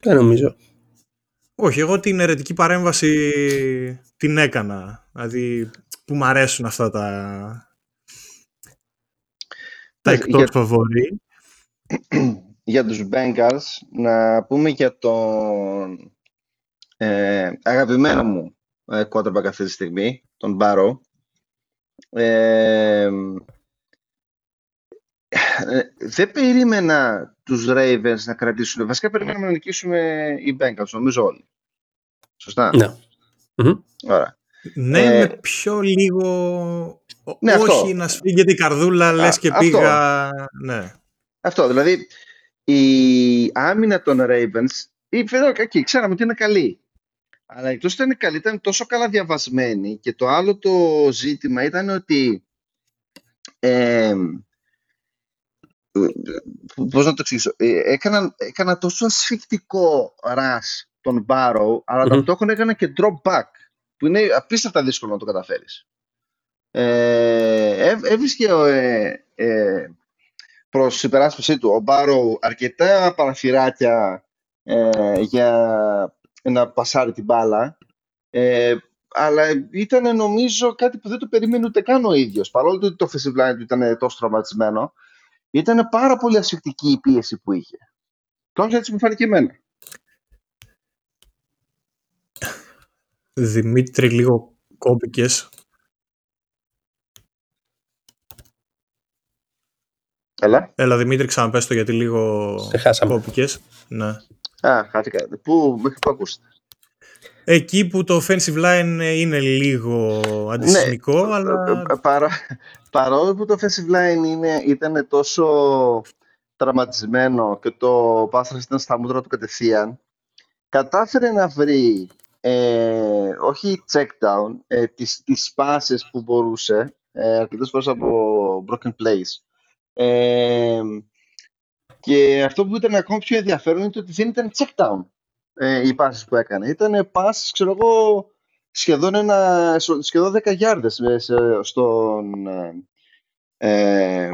Δεν νομίζω. Όχι, εγώ την ερετική παρέμβαση την έκανα. Δηλαδή, που μου αρέσουν αυτά τα... τα Ναι, εκτός για- φαβορή. <clears throat> <clears throat> για τους Bengals να πούμε για τον ε, αγαπημένο μου ε, quarterback αυτή τη στιγμή, τον Barrow. Ε, ε, δεν περίμενα τους Ravens να κρατήσουν. Βασικά περίμενα να νικήσουμε οι Bengals, νομίζω όλοι. Σωστά; Ναι. Μμμ. Ωραία. Ναι, Ε, με πιο λίγο... ο- ναι, όχι αυτό. να σφίγγεται η καρδούλα, λες και αυτό. πήγα... Ναι. Αυτό, δηλαδή η άμυνα των Ravens, η βέβαια κακή, ξέραμε ότι είναι καλή. Αλλά εκτός ότι ήταν καλή, ήταν τόσο καλά διαβασμένη και το άλλο το ζήτημα ήταν ότι ε, πώς να το εξηγήσω, ε, έκαναν, έκανα τόσο ασφικτικό rush τον Barrow, αλλά Μμμ. ταυτόχρονα έκανα και drop back, που είναι απίστευτα δύσκολο να το καταφέρεις. Ε, έβ- έβρισκε ε, ε, προς υπεράσπιση του. Ο Μπάρο αρκετά παραθυράκια ε, για να πασάρει την μπάλα. Ε, αλλά ήταν νομίζω κάτι που δεν το περίμενε ούτε καν ο ίδιος. Παρόλο ότι το offensive line του ήταν τόσο τραυματισμένο ήταν πάρα πολύ ασφικτική η πίεση που είχε. Τόσο έτσι μου φάνηκε εμένα. Δημήτρη, λίγο κόπηκες. Έλα. Έλα, Δημήτρη, ξαναπες το γιατί λίγο Σε χάσαμε. κόπηκες. Ναι. Α, χάθηκα. Πού, μέχρι πού ακούσετε. Εκεί που το offensive line είναι λίγο αντισημικό, Ναι, αλλά Ε, παρά, παρόλο που το offensive line είναι, ήταν τόσο τραυματισμένο και το πάστρας ήταν στα μούτρα του κατευθείαν, κατάφερε να βρει ε, όχι check down, ε, τις, τις πάσες που μπορούσε, ε, αρκετές φορές από broken plays. Ε, και αυτό που ήταν ακόμη πιο ενδιαφέρον είναι το ότι δεν ήταν check down ε, οι πάσες που έκανε. Ήταν πάσες, ξέρω εγώ, σχεδόν, ένα, σχεδόν 10 γιάρδες ε, σε- στον ε, ε,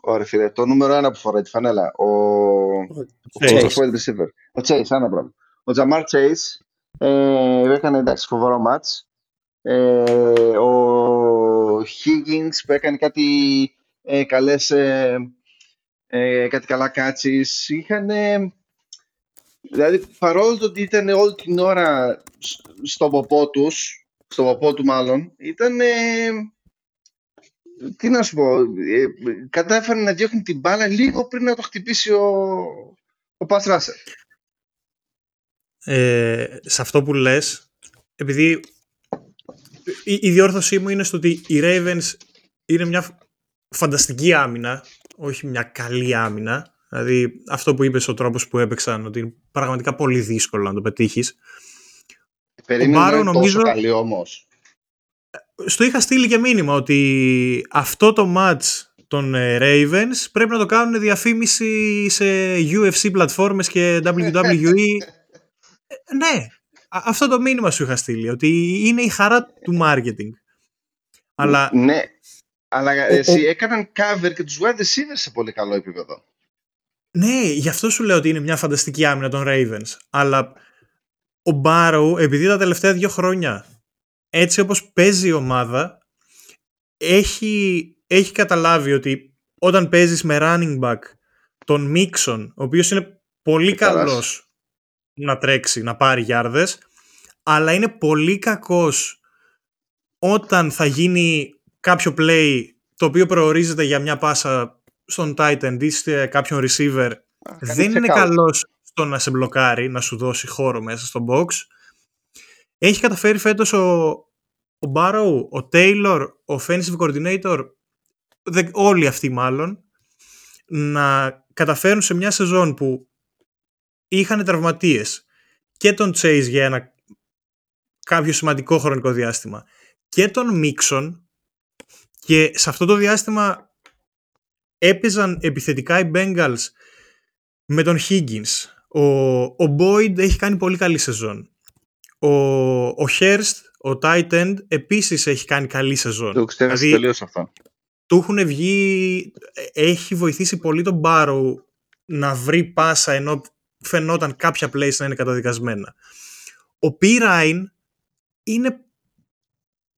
ωραία, φίλε, το νούμερο ένα που φοράει τη φανέλα, ο, ο Chase. wide receiver. Ο Chase, ένα πράγμα. Ο Τζαμάρ Chase ε, έκανε εντάξει, φοβερό μάτς. Ε, ο Higgins που έκανε κάτι ε, καλές, ε, ε, κάτι καλά κάτσεις. Είχαν, δηλαδή παρόλο το ότι ήταν όλη την ώρα σ- στον ποπό τους, στον ποπό του μάλλον, ήταν, τι να σου πω, ε, κατάφεραν να διώχνουν την μπάλα λίγο πριν να το χτυπήσει ο, ο Πας Ράσερ. ε, σε αυτό που λες, επειδή η, η διόρθωσή μου είναι στο ότι οι Ravens είναι μια φανταστική άμυνα, όχι μια καλή άμυνα. Δηλαδή αυτό που είπες ο τρόπος που έπαιξαν, ότι είναι πραγματικά πολύ δύσκολο να το πετύχεις. Περίμενε Μπάρο, να είναι νομίζω- τόσο καλή όμως. στο είχα στείλει και μήνυμα ότι αυτό το match των ε, Ravens πρέπει να το κάνουν διαφήμιση σε UFC πλατφόρμες και WWE. <laughs> Ε, ναι, α- αυτό το μήνυμα σου είχα στείλει, ότι είναι η χαρά του marketing. Αλλά Ναι, Αλλά εσύ έκαναν cover και τους wide receivers σε πολύ καλό επίπεδο. Ναι, γι' αυτό σου λέω ότι είναι μια φανταστική άμυνα των Ravens. Αλλά ο Barrow, επειδή τα τελευταία δύο χρόνια έτσι όπως παίζει η ομάδα, έχει, έχει καταλάβει ότι όταν παίζεις με running back τον Mixon, ο οποίος είναι πολύ καλός να τρέξει, να πάρει γιάρδες, αλλά είναι πολύ κακός όταν θα γίνει κάποιο play το οποίο προορίζεται για μια πάσα στον Titan ή σε κάποιον receiver δεν είναι καλός στο να σε μπλοκάρει, να σου δώσει χώρο μέσα στο box. Έχει καταφέρει φέτος ο, ο Barrow, ο Taylor, ο offensive coordinator, όλοι αυτοί μάλλον, να καταφέρουν σε μια σεζόν που είχαν τραυματίες και τον Chase για ένα κάποιο σημαντικό χρονικό διάστημα και τον Mixon και σε αυτό το διάστημα έπαιζαν επιθετικά οι Bengals με τον Higgins. Ο, ο Boyd έχει κάνει πολύ καλή σεζόν. Ο, ο Hurst, ο tight end, επίσης έχει κάνει καλή σεζόν. Το δηλαδή, τελείως αυτό. Του έχουν βγει, έχει βοηθήσει πολύ τον Barrow να βρει πάσα ενώ φαινόταν κάποια plays να είναι καταδικασμένα. Ο Pirine είναι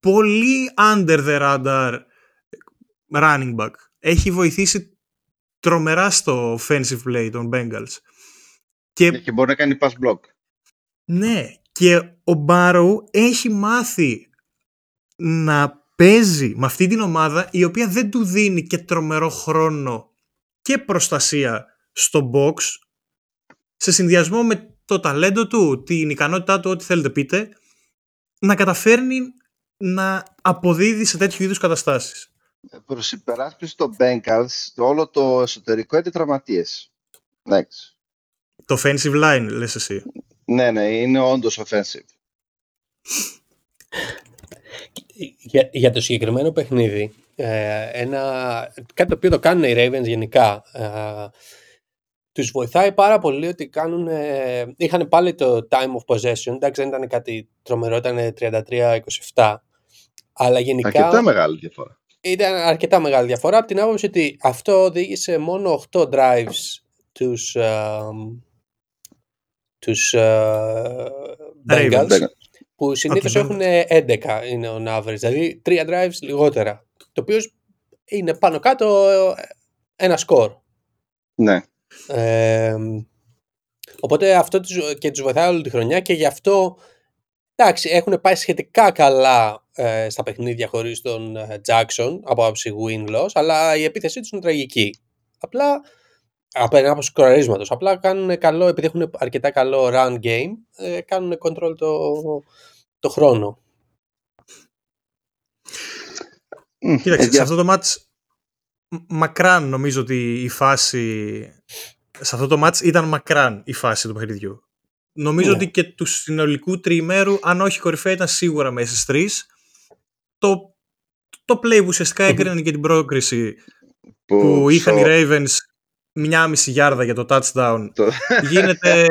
πολύ under the radar running back. Έχει βοηθήσει τρομερά στο offensive play των Bengals. Και, ναι, και μπορεί να κάνει pass block. Ναι, και ο Barrow έχει μάθει να παίζει με αυτή την ομάδα η οποία δεν του δίνει και τρομερό χρόνο και προστασία στο box σε συνδυασμό με το ταλέντο του, την ικανότητά του, ό,τι θέλετε πείτε, να καταφέρνει να αποδίδει σε τέτοιου είδους καταστάσεις. Προς υπεράσπιση των Bengals, όλο το εσωτερικό είναι τραυματίες. Το offensive line, λες εσύ. Ναι, ναι, είναι όντως offensive. Για, για το συγκεκριμένο παιχνίδι, ε, ένα, κάτι το οποίο το κάνουν οι Ravens γενικά, ε, τους βοηθάει πάρα πολύ ότι κάνουν, ε, είχαν πάλι το time of possession, εντάξει δεν ήταν κάτι τρομερό, ήταν 33-27, αλλά γενικά... Αρκετά μεγάλη διαφορά. Ήταν αρκετά μεγάλη διαφορά από την άποψη ότι αυτό οδήγησε μόνο 8 drives τους, uh, τους uh, Bengals, που συνήθως έχουν 11 είναι ο average, δηλαδή 3 drives λιγότερα, το οποίος είναι πάνω κάτω ένα σκορ. Ναι. Ε, οπότε αυτό και τους βοηθάει όλη τη χρονιά και γι' αυτό εντάξει, έχουν πάει σχετικά καλά ε, στα παιχνίδια χωρίς τον ε, Jackson από άψη win-loss, αλλά η επίθεσή τους είναι τραγική. Απλά απέναντι από σκοραρίσματος. Απλά κάνουν καλό, επειδή έχουν αρκετά καλό run game, ε, κάνουν control το, το χρόνο. Κοίταξε, σε αυτό το match μακράν νομίζω ότι η φάση σε αυτό το match ήταν μακράν η φάση του παιχνιδιού. Νομίζω ναι. ότι και του συνολικού τριημέρου, αν όχι κορυφαία, ήταν σίγουρα μέσα στις τρεις. Το, το play που ουσιαστικά έκρινε και την πρόκριση που, που είχαν οι Ravens μια μισή γιάρδα για το touchdown. γίνεται.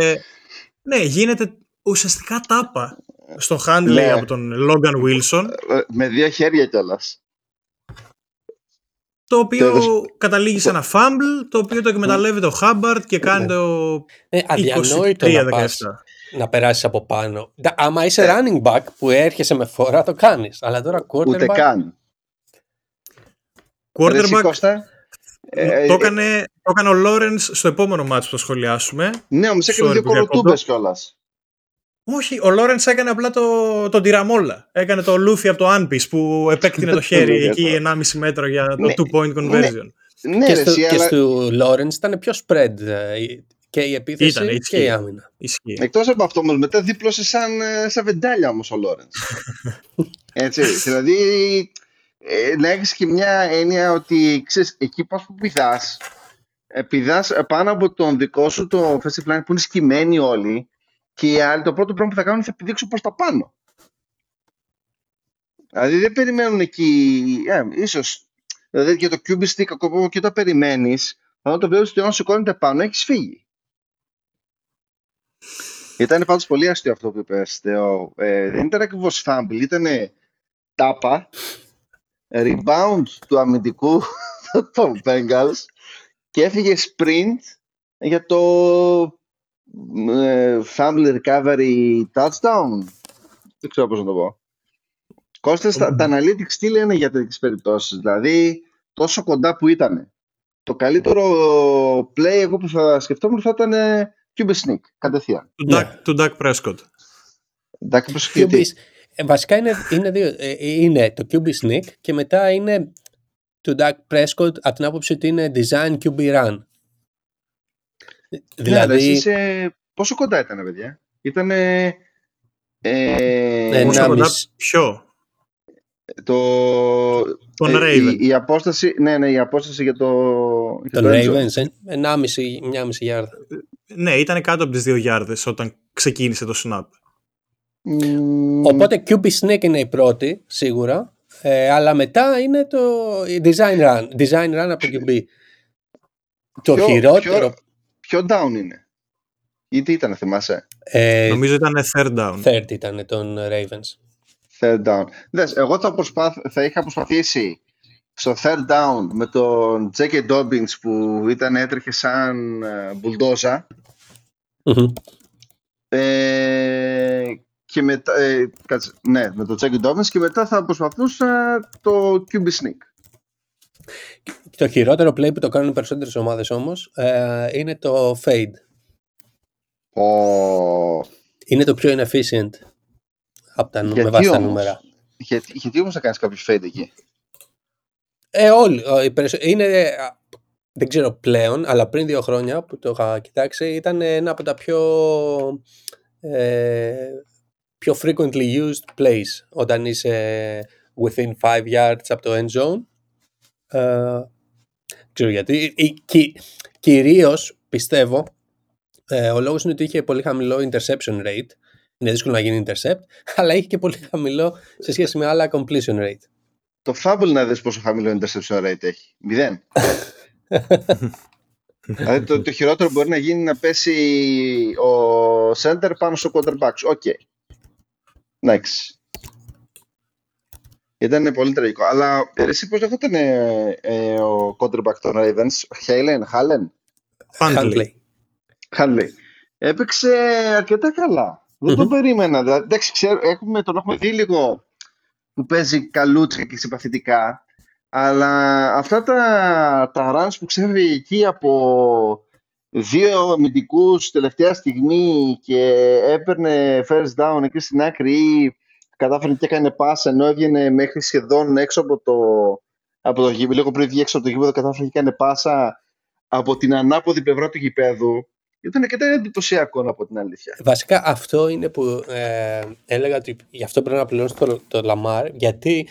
ναι, γίνεται ουσιαστικά τάπα στο handling ναι. από τον Logan Wilson. Ε, με δύο χέρια κιόλας το οποίο καταλήγει σε ένα fumble, το οποίο το εκμεταλλεύεται ο Χάμπαρτ και κάνει ναι. το ναι, 23 να, να περάσεις από πάνω. Άμα είσαι ε. running back που έρχεσαι με φορά το κάνεις, αλλά τώρα quarterback... Ούτε καν. Quarterback... Ε, το, έκανε, το έκανε ο Λόρενς στο επόμενο μάτσο που θα σχολιάσουμε. Ναι, όμως έκανε δύο κοροτούμπες κιόλας. Όχι, ο Λόρεντ έκανε απλά το, το τυραμόλα. Έκανε το λούφι από το Anpis που επέκτηνε το <laughs> χέρι εκεί 1,5 μέτρο για το 2 ναι, point conversion. Ναι, ναι, και, στο, και στο Lawrence ήταν πιο spread ε, και η επίθεση ήταν, και η άμυνα. Εκτός από αυτό όμως μετά δίπλωσε σαν, ε, σαν βεντάλια όμως ο Λόρενς. <laughs> Έτσι, δηλαδή ε, να έχεις και μια έννοια ότι ξέρεις, εκεί πας που πηδάς, πηδάς πάνω από τον δικό σου το festival που είναι σκημένοι όλοι και οι άλλοι το πρώτο πράγμα που θα κάνουν θα πηδήξουν προς τα πάνω. Δηλαδή δεν περιμένουν εκεί, ε, ίσως, δηλαδή για το QB stick ακόμα και όταν περιμένεις, όταν το βλέπεις ότι όταν σηκώνεται πάνω, έχεις φύγει. Ήταν πάντως πολύ αστείο αυτό που είπες, Θεό. Ε, δεν ήταν ακριβώς fumble, ήταν τάπα rebound του αμυντικού <laughs> των Bengals και έφυγε sprint για το ε, family recovery touchdown. Δεν ξέρω πώς να το πω. Κώστας, τα, τα analytics τι λένε για τέτοιες περιπτώσεις; Δηλαδή, τόσο κοντά που ήταν. Το καλύτερο play εγώ που θα σκεφτόμουν θα ήταν ε, QB sneak, κατευθείαν. Του Dak, του Dak Prescott. Dak Prescott, γιατί; QB, ε, βασικά είναι, είναι, δύο, ε, είναι το QB sneak και μετά είναι του Dak Prescott από την άποψη ότι είναι design QB run. Ναι, αλλά Δηλαδή, εσείς, ε, πόσο κοντά ήταν, παιδιά; Ήταν ε, ένα Πόσο κοντά, μισ- ποιο; το, Τον ε, Raven. η, η απόσταση, ναι, ναι, η απόσταση για το, για τον το end zone. Ravens, ε, 1,5 μια μισή γιάρδα. Ναι, ήταν κάτω από τις δύο γιάρδες όταν ξεκίνησε το snap. Μμμ, Οπότε QB sneak είναι η πρώτη, σίγουρα. Ε, αλλά μετά είναι το η design run. Design run από το QB. Το Ποιο- χειρότερο. Ποιο down είναι; Ή τι ήταν, θυμάσαι; Ε, Νομίζω ήταν third down. third ήταν των Ravens. Third down. Δες, εγώ θα, προσπάθ, θα είχα προσπαθήσει στο third down με τον J.K. Dobbins που ήταν έτρεχε σαν ε, μπουλντόζα Μμμ. ε, και μετά, ε, κάτσε, ναι, με τον J.K. Dobbins και μετά θα προσπαθούσα το QB sneak. Το χειρότερο play που το κάνουν οι περισσότερες ομάδες όμως ε, είναι το fade. Ο... Είναι το πιο inefficient από τα, νου- με Γιατί βάση τα όμως; νούμερα. Γιατί, γιατί όμως να κάνεις κάποιος fade εκεί; Ε, όλοι. ε, οι περισσο- Είναι, ε, δεν ξέρω πλέον, αλλά πριν δύο χρόνια που το είχα κοιτάξει ήταν ένα από τα πιο, ε, πιο frequently used plays όταν είσαι within 5 yards από το end zone. Ε, ξέρω γιατί. Ε, κυ- κυρίως πιστεύω ε, ο λόγος είναι ότι είχε πολύ χαμηλό interception rate. Είναι δύσκολο να γίνει intercept, <laughs> αλλά είχε και πολύ χαμηλό σε σχέση με άλλα completion rate. Το fumble να δεις πόσο χαμηλό interception rate έχει. Μηδέν. <laughs> δηλαδή το, το χειρότερο μπορεί να γίνει να πέσει ο center πάνω στο quarterbacks. Οκ. Εντάξει. Ήταν πολύ τραγικό. Αλλά ε, εσύ πώς λεγόταν ε, ε, ο quarterback των Ravens, Χέιλεν, Χάλεν, Handley. Handley. Χάνλι. Έπαιξε αρκετά καλά. Δεν τον περίμενα. Δηλαδή, εντάξει, ξέρω, έχουμε, τον έχουμε δει λίγο που παίζει καλούτσια και συμπαθητικά. Αλλά αυτά τα, τα runs που ξέρει εκεί από δύο αμυντικούς τελευταία στιγμή και έπαιρνε first down εκεί στην άκρη ή κατάφερε και έκανε pass ενώ έβγαινε μέχρι σχεδόν έξω από το, από το γήπεδο, λίγο πριν βγει έξω από το γήπεδο κατάφερε και έκανε πάσα από την ανάποδη πλευρά του γηπέδου ήταν και εντυπωσιακό από την αλήθεια. Βασικά αυτό είναι που ε, έλεγα ότι γι' αυτό πρέπει να πληρώσει το, το Lamar γιατί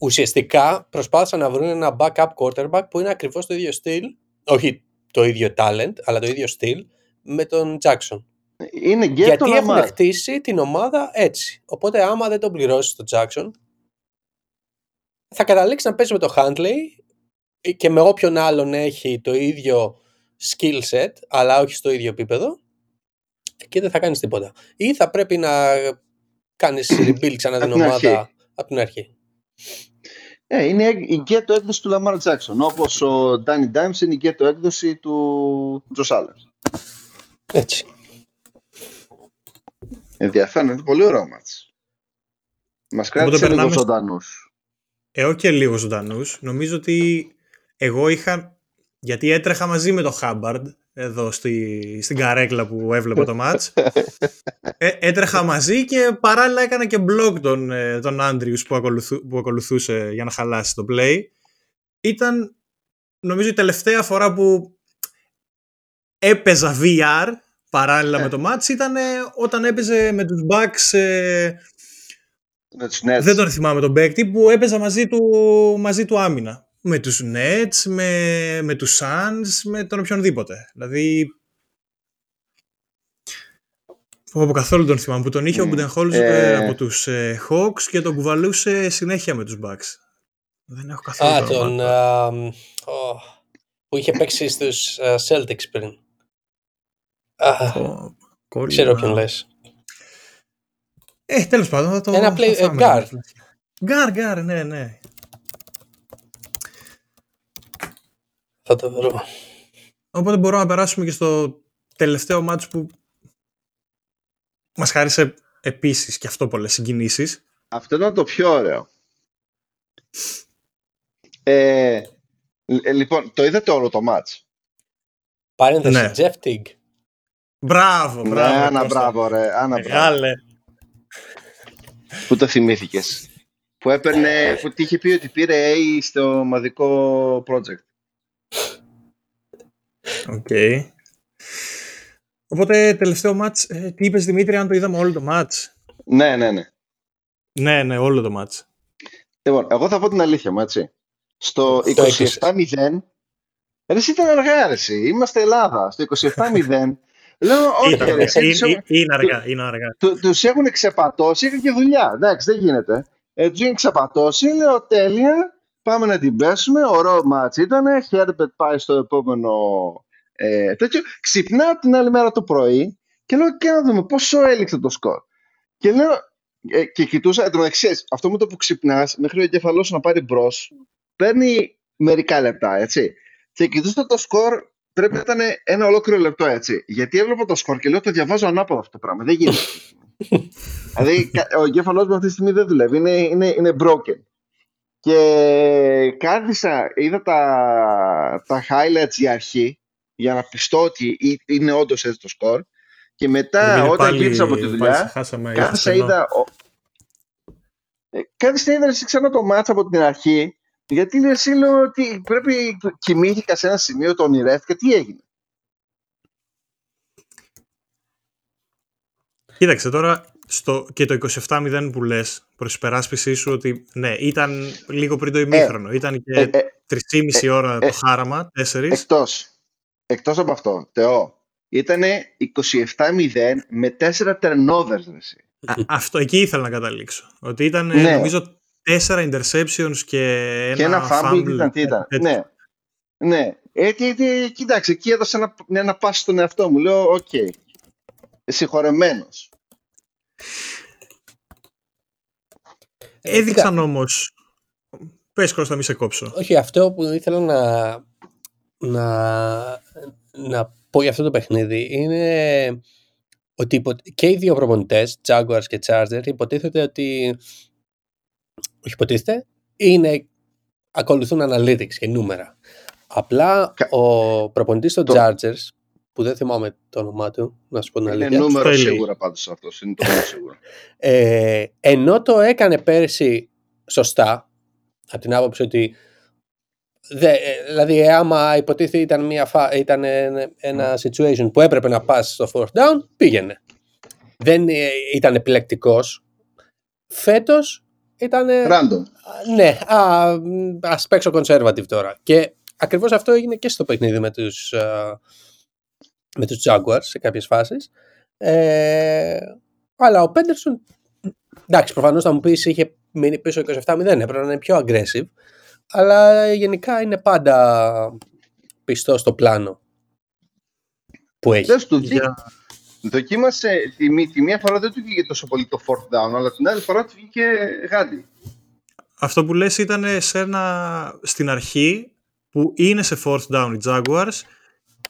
ουσιαστικά προσπάθησαν να βρουν ένα backup quarterback που είναι ακριβώς το ίδιο στυλ, όχι το ίδιο talent, αλλά το ίδιο στυλ με τον Jackson. Είναι γκέτο γιατί έχουν Lamar. χτίσει την ομάδα έτσι. Οπότε άμα δεν τον πληρώσεις τον Jackson θα καταλήξεις να παίζεις με το Handley και με όποιον άλλον έχει το ίδιο skill set αλλά όχι στο ίδιο επίπεδο και δεν θα κάνεις τίποτα. Ή θα πρέπει να κάνεις <clears throat> rebuild ξανά την Απ' την ομάδα αρχή. από την αρχή. Ε, είναι η γκέτο έκδοση του Lamar Jackson. Όπως ο Danny Dimes είναι η γκέτο έκδοση του Josh Allen. Έτσι. Ενδιαφέρον, είναι πολύ ωραίο μάτς. Μας κράτησε λίγο περνάμε στο- ζωντανούς. Ε, όχι και λίγο ζωντανούς. Νομίζω ότι εγώ είχα. Γιατί έτρεχα μαζί με το Χάμπαρντ εδώ στη, στην καρέκλα που έβλεπα το μάτς. <laughs> Ε, έτρεχα μαζί και παράλληλα έκανα και blog τον, ε, τον Άντριους που, ακολουθού, που ακολουθούσε για να χαλάσει το play. Ήταν νομίζω η τελευταία φορά που έπαιζα VR παράλληλα Ε. με το μάτς ήταν ε, όταν έπαιζε με τους Bucks ε, Με τους Nets. δεν τον θυμάμαι τον παίκτη που έπαιζα μαζί του, μαζί του άμυνα. Με τους Nets, με, με τους Suns, με τον οποιονδήποτε. Δηλαδή... Από καθόλου τον θυμάμαι που τον είχε ο Μμ. Μπουντενχόλ Ε. από τους ε, Hawks και τον κουβαλούσε συνέχεια με τους Bucks. Δεν έχω καθόλου Α, το τον... όνομα. α, μ, ω, που είχε παίξει στους α, Celtics πριν. Ah, Α. Ξέρω ποιον λες. Ε, τέλος πάντων θα το... Ένα play, θα guard. Guard, guard, ναι, ναι. Θα το βρω. Οπότε μπορούμε να περάσουμε και στο τελευταίο ματς που μας χάρισε επίσης και αυτό πολλές συγκινήσεις. Αυτό ήταν το πιο ωραίο. Ε, ε λοιπόν, το είδατε όλο το ματς. Παρένθεση, ναι. Jeff Teague. Μπράβο, Ναι, μπράβο. Άννα, Κώστα. μπράβο, ρε. Άννα, μπράβο. Μεγάλε. Πού το θυμήθηκες; Που έπαιρνε, που τι είχε πει ότι πήρε A στο ομαδικό project. OK. Οπότε τελευταίο ματς, ε, τι είπες Δημήτρη αν το είδαμε όλο το μάτς. Ναι, ναι, ναι. Ναι, ναι, όλο το μάτς. Λοιπόν, εγώ θα πω την αλήθεια μου, έτσι. Στο Το 27-0, ρε εσύ ήταν αργά, ρε εσύ. Είμαστε Ελλάδα. Στο 27-0, λέω, όχι, Ήταν ρε, αργά. εσύ, τους Είναι, έχουν- είναι αργά, είναι αργά. του- τους έχουν ξεπατώσει, είχαν και δουλειά. Εντάξει, δεν γίνεται. Ε, τους έχουν ξεπατώσει, λέω, τέλεια, πάμε να την πέσουμε, ωραίο μάτς ήταν, Χέρμπετ πάει στο επόμενο ε, τέτοιο. Ξυπνάω την άλλη μέρα το πρωί και λέω, και να δούμε πόσο έληξε το σκορ. Και λέω, ε, και κοιτούσα, εν τω μεταξύ, αυτό με το που ξυπνάς, μέχρι ο εγκεφαλός σου να πάρει μπρος, παίρνει μερικά λεπτά, έτσι. Και κοιτούσα το σκορ, πρέπει να ήταν ένα ολόκληρο λεπτό, έτσι. Γιατί έβλεπα το σκορ και λέω, το διαβάζω ανάποδα αυτό το πράγμα. Δεν γίνεται. <laughs> δηλαδή, κα- ο εγκέφαλός μου αυτή τη στιγμή δεν δουλεύει. Είναι, είναι, είναι broken. Και κάθισα, είδα τα, τα highlights για αρχή, για να πιστώ ότι εί- είναι όντως έτσι το σκορ. Και μετά, Επειδή όταν πάλι- γύρισα από τη πάλι δουλειά, χάσαμε Κάθισα, στενό. είδα. ο- Ε, Κάθισα, είδα εσύ ξανά το μάτσα από την αρχή. Γιατί είναι εσύ λέω ότι πρέπει. Κοιμήθηκα σε ένα σημείο, το ονειρεύτηκα. Τι έγινε; Κοίταξε τώρα στο, και το 27-0 που λες προς υπεράσπιση σου ότι ναι, ήταν λίγο πριν το ημίχρονο. ήταν και Ε, ε, 3,5 ώρα ε, το χάραμα, 4. εκτός, εκτός από αυτό, Θεό, ήταν 27-0 με 4 turnovers. ρε εσύ. αυτό εκεί ήθελα να καταλήξω. Ότι ήταν Ναι. νομίζω 4 interceptions και ένα, και ένα fumble, τι ήταν, τι ήταν. τέτοιο. Ναι. Ναι. Ε, τι, τι, κοίταξε, εκεί έδωσα ένα, ένα πάσο στον εαυτό μου. Λέω, οκ. Συγχωρεμένος. Ε, Έδειξαν κοίτα, όμως... Πες Κώστα, μη σε κόψω. Όχι, αυτό που ήθελα να, να, να πω για αυτό το παιχνίδι είναι ότι υπο- και οι δύο προπονητές, Jaguars και Chargers, υποτίθεται ότι όχι υποτίθεται, είναι, ακολουθούν analytics και νούμερα. Απλά Κα- ο προπονητής των Το- Chargers, που δεν θυμάμαι το όνομά του, να σου πω την Είναι αλήθεια, νούμερο Στέλι. σίγουρα πάντως αυτός. Είναι το νούμερο σίγουρο. <laughs> ε, ενώ το έκανε πέρσι σωστά, από την άποψη ότι δε, ε, δηλαδή ε, άμα υποτίθεται ήταν, μια φα, ήταν ε, ένα situation που έπρεπε να πας στο fourth down, πήγαινε. Δεν ε, ήταν επιλεκτικός. Φέτος ήταν... Random. ναι, α, μ, ας παίξω conservative τώρα. Και ακριβώς αυτό έγινε και στο παιχνίδι με τους, α, με τους Jaguars σε κάποιες φάσεις. Ε, αλλά ο Πέντερσον, εντάξει, προφανώς θα μου πεις είχε μείνει πίσω 27-0, έπρεπε να είναι πιο aggressive. Αλλά γενικά είναι πάντα πιστός στο πλάνο που έχει. Δες του, Για... δοκίμασε, τη, μí- τη μία φορά δεν του βγήκε τόσο πολύ το fourth down, αλλά την άλλη φορά του βγήκε γάντι. Αυτό που λες ήταν σε ένα, στην αρχή που είναι σε fourth down οι Jaguars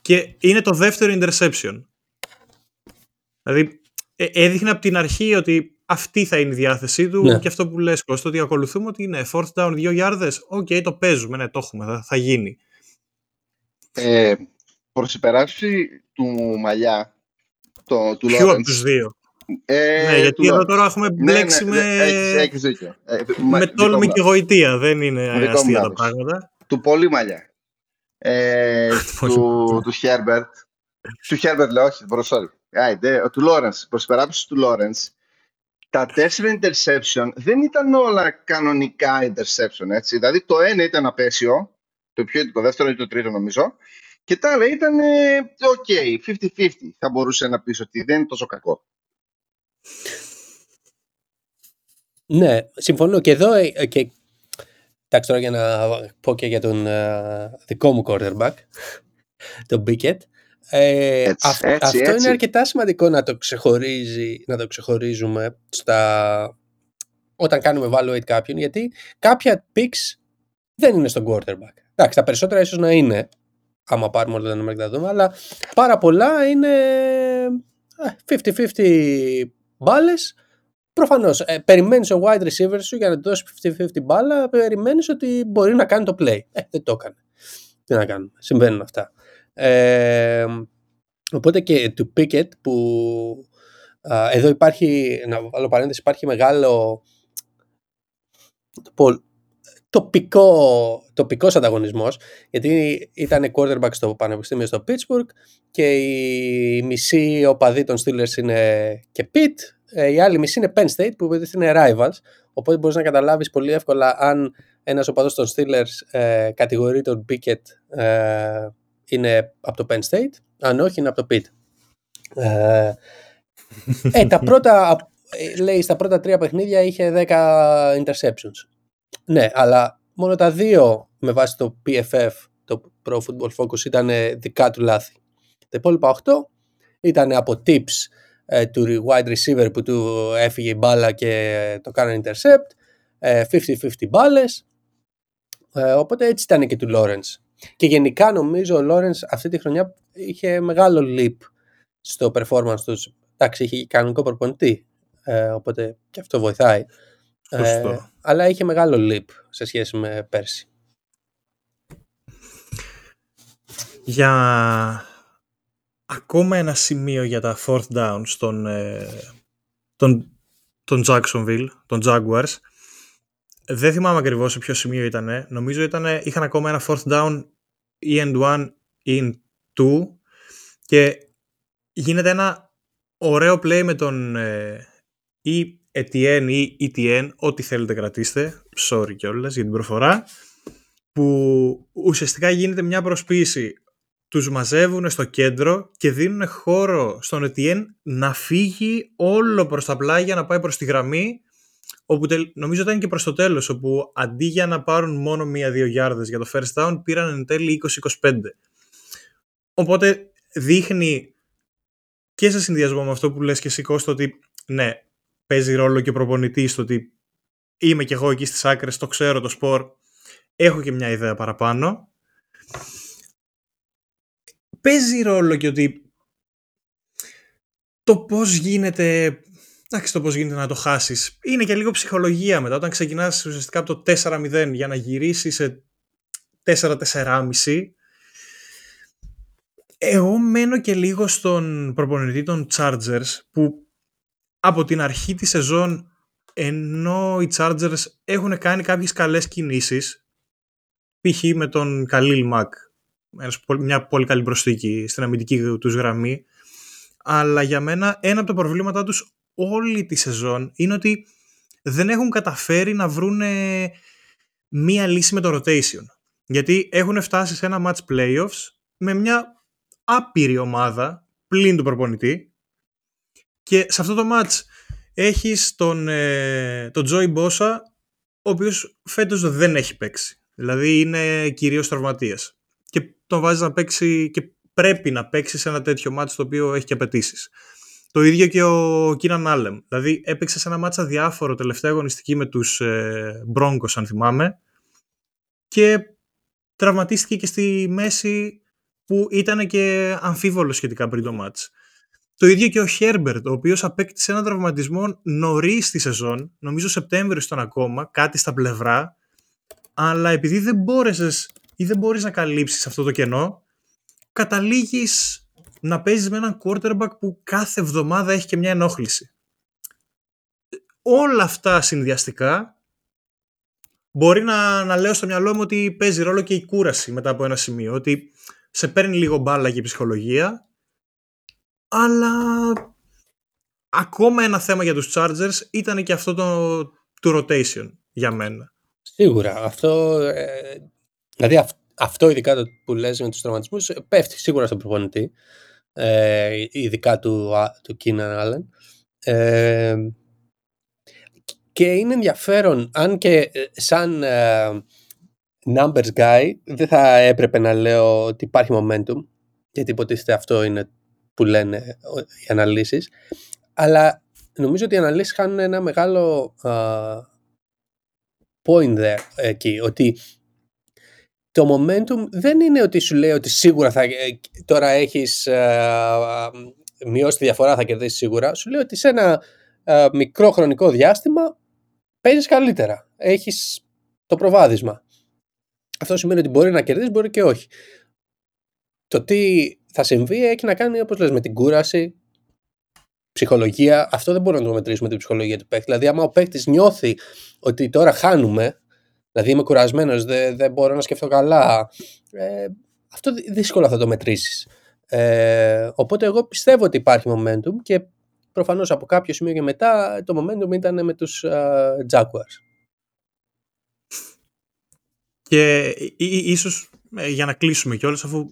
και είναι το δεύτερο interception. Δηλαδή ε, έδειχνε από την αρχή ότι αυτή θα είναι η διάθεσή του Ναι. και αυτό που λες Κώστα ότι ακολουθούμε ότι είναι fourth down δύο γιάρδες, οκ το παίζουμε, ναι το έχουμε, θα, θα γίνει. Ε, προς υπεράσπιση του Μαλλιά, το, του Ποιο από Λόρεντς. τους δύο; Ε, ναι, γιατί του εδώ Λόρεντς. τώρα έχουμε Ναι, ναι, μπλέξει ναι, με, έχεις- έχεις δίκιο. Ε, μα- με δικό μου τόλμη και λάθος. γοητεία, δεν είναι Δικό μου αστεία τα λάθος. πράγματα. Του πολύ Μαλλιά. Ε, <laughs> Πολύ του, του Herbert. Του Herbert λέω, όχι, bro, sorry. Άιντε, του Lawrence, προς υπεράσπιση του Lawrence, τα τέσσερα interception δεν ήταν όλα κανονικά interception, έτσι. Δηλαδή το ένα ήταν απέσιο, το πιο το δεύτερο ή το τρίτο νομίζω, και τα άλλα ήταν ε, ok, 50-50. Θα μπορούσε να πεις ότι δεν είναι τόσο κακό. Ναι, συμφωνώ και εδώ. ε, ε, Και... Εντάξει, τώρα για να πω και για τον ε, δικό μου quarterback, <laughs> τον Bickett. Ε, Έτσι, αυ- έτσι, αυτό έτσι. είναι αρκετά σημαντικό να το, ξεχωρίζει, να το ξεχωρίζουμε στα... όταν κάνουμε evaluate κάποιον, γιατί κάποια picks δεν είναι στον quarterback. Εντάξει, τα περισσότερα ίσως να είναι, άμα πάρουμε όλα τα νούμερα και τα δούμε, αλλά πάρα πολλά είναι 50-50 μπάλες. Προφανώς, ε, περιμένεις ο wide receiver σου για να του δώσεις 50-50 μπάλα, περιμένεις ότι μπορεί να κάνει το play. Ε, δεν το έκανε. Τι να κάνουμε. Συμβαίνουν αυτά. Ε, οπότε και του Pickett που εδώ υπάρχει, να βάλω παρένθεση, υπάρχει μεγάλο τοπικό, τοπικός ανταγωνισμός γιατί ήταν quarterback στο Πανεπιστήμιο στο Pittsburgh και η μισή οπαδοί των Steelers είναι και Pitt ε, η άλλη μισή είναι Penn State που είναι rivals οπότε μπορείς να καταλάβεις πολύ εύκολα αν ένας οπαδός των Steelers ε, κατηγορεί τον Pickett ε, είναι από το Penn State αν όχι είναι από το Pitt ε, ε, τα <laughs> πρώτα, λέει, στα πρώτα τρία παιχνίδια είχε 10 interceptions. Ναι, αλλά μόνο τα δύο με βάση το PFF, το Pro Football Focus, ήταν δικά του λάθη. Τα υπόλοιπα 8 ήταν από tips ε, του wide receiver που του έφυγε η μπάλα και το κάνανε intercept, 50-50 ε, μπάλες, ε, οπότε έτσι ήταν και του Lawrence. Και γενικά νομίζω ο Lawrence αυτή τη χρονιά είχε μεγάλο leap στο performance τους. Εντάξει, είχε κανονικό προπονητή, ε, οπότε και αυτό βοηθάει. Ε, αλλά είχε μεγάλο leap σε σχέση με πέρσι. Για ακόμα ένα σημείο για τα fourth down στον, ε, τον, τον Jacksonville, τον Jaguars. Δεν θυμάμαι ακριβώς σε ποιο σημείο ήταν. Νομίζω ήταν, είχαν ακόμα ένα fourth down ή end one in two και γίνεται ένα ωραίο play με τον ε, ή Etienne ή ETN, ό,τι θέλετε κρατήστε, sorry κιόλας για την προφορά, που ουσιαστικά γίνεται μια προσποίηση. Τους μαζεύουν στο κέντρο και δίνουν χώρο στον Etienne να φύγει όλο προς τα πλάγια, να πάει προς τη γραμμή, όπου νομίζω ήταν και προς το τέλος, όπου αντί για να πάρουν μόνο μία-δύο γιάρδες για το first down, πήραν εν τέλει 20-25. Οπότε δείχνει και σε συνδυασμό με αυτό που λες και εσύ Κώστα ότι ναι, παίζει ρόλο και προπονητής στο ότι είμαι κι εγώ εκεί στις άκρες, το ξέρω το σπορ, έχω και μια ιδέα παραπάνω. Παίζει ρόλο και ότι το πώς γίνεται, εντάξει το πώς γίνεται να το χάσεις, είναι και λίγο ψυχολογία μετά, όταν ξεκινάς ουσιαστικά από το 4-0 για να γυρίσεις σε 4-4,5 εγώ μένω και λίγο στον προπονητή των Chargers που από την αρχή της σεζόν ενώ οι Chargers έχουν κάνει κάποιες καλές κινήσεις π.χ. με τον Καλίλ Μακ μια πολύ καλή προσθήκη στην αμυντική τους γραμμή αλλά για μένα ένα από τα προβλήματά τους όλη τη σεζόν είναι ότι δεν έχουν καταφέρει να βρουν μία λύση με το rotation γιατί έχουν φτάσει σε ένα match playoffs με μια άπειρη ομάδα πλην του προπονητή και σε αυτό το match έχεις τον, ε, τον Joey Bosa ο οποίος φέτος δεν έχει παίξει. Δηλαδή είναι κυρίως τραυματίας. Και τον βάζεις να παίξει και πρέπει να παίξει σε ένα τέτοιο μάτς το οποίο έχει και απαιτήσει. Το ίδιο και ο Κίναν Άλεμ. Δηλαδή έπαιξε σε ένα μάτσα διάφορο τελευταία αγωνιστική με τους ε, Broncos αν θυμάμαι και τραυματίστηκε και στη μέση που ήταν και αμφίβολος σχετικά πριν το μάτς. Το ίδιο και ο Χέρμπερτ, ο οποίος απέκτησε ένα τραυματισμό νωρίς στη σεζόν, νομίζω Σεπτέμβριο ήταν ακόμα, κάτι στα πλευρά, αλλά επειδή δεν μπόρεσες ή δεν μπορείς να καλύψεις αυτό το κενό, καταλήγεις να παίζεις με έναν quarterback που κάθε εβδομάδα έχει και μια ενόχληση. Όλα αυτά συνδυαστικά μπορεί να, να λέω στο μυαλό μου ότι παίζει ρόλο και η κούραση μετά από ένα σημείο. Ότι σε παίρνει λίγο μπάλα και η ψυχολογία, αλλά ακόμα ένα θέμα για τους Chargers ήταν και αυτό το, το rotation για μένα. Σίγουρα. Αυτό, ε, δηλαδή αυτό ειδικά το που λες με τους τραυματισμούς πέφτει σίγουρα στον προπονητή. Ε, ειδικά του, του Keenan Allen. Ε, και είναι ενδιαφέρον, αν και ε, σαν ε, numbers guy δεν θα έπρεπε να λέω ότι υπάρχει momentum γιατί υποτίθεται αυτό είναι που λένε οι αναλύσεις αλλά νομίζω ότι οι αναλύσεις χάνουν ένα μεγάλο uh, point there εκεί ότι το momentum δεν είναι ότι σου λέει ότι σίγουρα θα, ε, τώρα έχεις ε, μειώσει τη διαφορά, θα κερδίσεις σίγουρα. Σου λέει ότι σε ένα ε, μικρό χρονικό διάστημα παίζεις καλύτερα. Έχεις το προβάδισμα. Αυτό σημαίνει ότι μπορεί να κερδίσεις, μπορεί και όχι. Το τι θα συμβεί έχει να κάνει, όπως λες, με την κούραση, ψυχολογία. Αυτό δεν μπορούμε να το μετρήσουμε την ψυχολογία του παίκτη. Δηλαδή, άμα ο παίκτης νιώθει ότι τώρα χάνουμε, δηλαδή είμαι κουρασμένος, δεν, δεν μπορώ να σκεφτώ καλά. Ε, αυτό δύσκολα θα το μετρήσεις. Ε, οπότε εγώ πιστεύω ότι υπάρχει momentum και προφανώς από κάποιο σημείο και μετά το momentum ήταν με τους uh, Jaguars. Και ίσως ε, για να κλείσουμε κιόλας αφού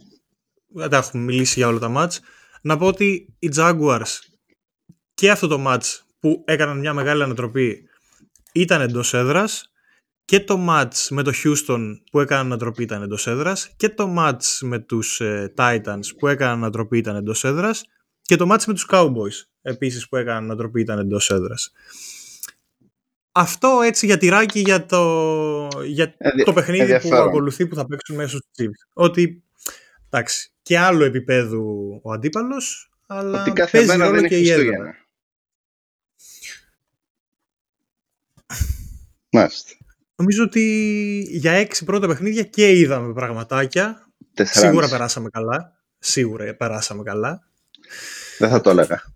δεν έχουμε μιλήσει για όλα τα μάτς να πω ότι οι Jaguars και αυτό το μάτς που έκαναν μια μεγάλη ανατροπή ήταν εντός έδρας. Και το match με το Houston που έκαναν ανατροπή ήταν εντός έδρας. Και το match με τους ε, Titans που έκαναν ανατροπή ήταν εντός έδρας. Και το match με τους Cowboys επίσης που έκαναν ανατροπή ήταν εντός έδρας. Αυτό έτσι για τυράκι για το, για το παιχνίδι που ακολουθεί που θα παίξουν μέσα στους Chiefs. Ότι εντάξει, και άλλο επίπεδο ο αντίπαλος, αλλά Ότι κάθε παίζει ρόλο και η έδρα. Μάλιστα. Νομίζω ότι για έξι πρώτα παιχνίδια και είδαμε πραγματάκια. Σίγουρα περάσαμε καλά. Σίγουρα περάσαμε καλά. Δεν θα το έλεγα. <laughs>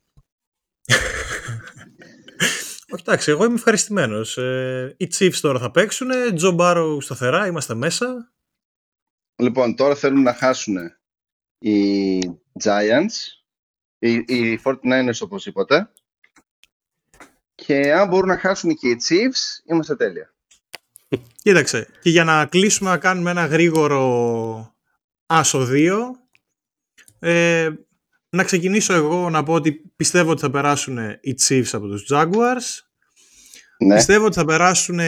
Όχι, εντάξει, εγώ είμαι ευχαριστημένος. Ε, οι Chiefs τώρα θα παίξουν. Τζο Μπάρο σταθερά, είμαστε μέσα. Λοιπόν, τώρα θέλουν να χάσουν οι Giants, οι, οι 49ers οπωσδήποτε. Και αν μπορούν να χάσουν και οι Chiefs, είμαστε τέλεια. <laughs> Κοίταξε, και για να κλείσουμε να κάνουμε ένα γρήγορο άσο 2, ε, να ξεκινήσω εγώ να πω ότι πιστεύω ότι θα περάσουν οι Chiefs από τους Jaguars. Ναι. Πιστεύω ότι θα περάσουν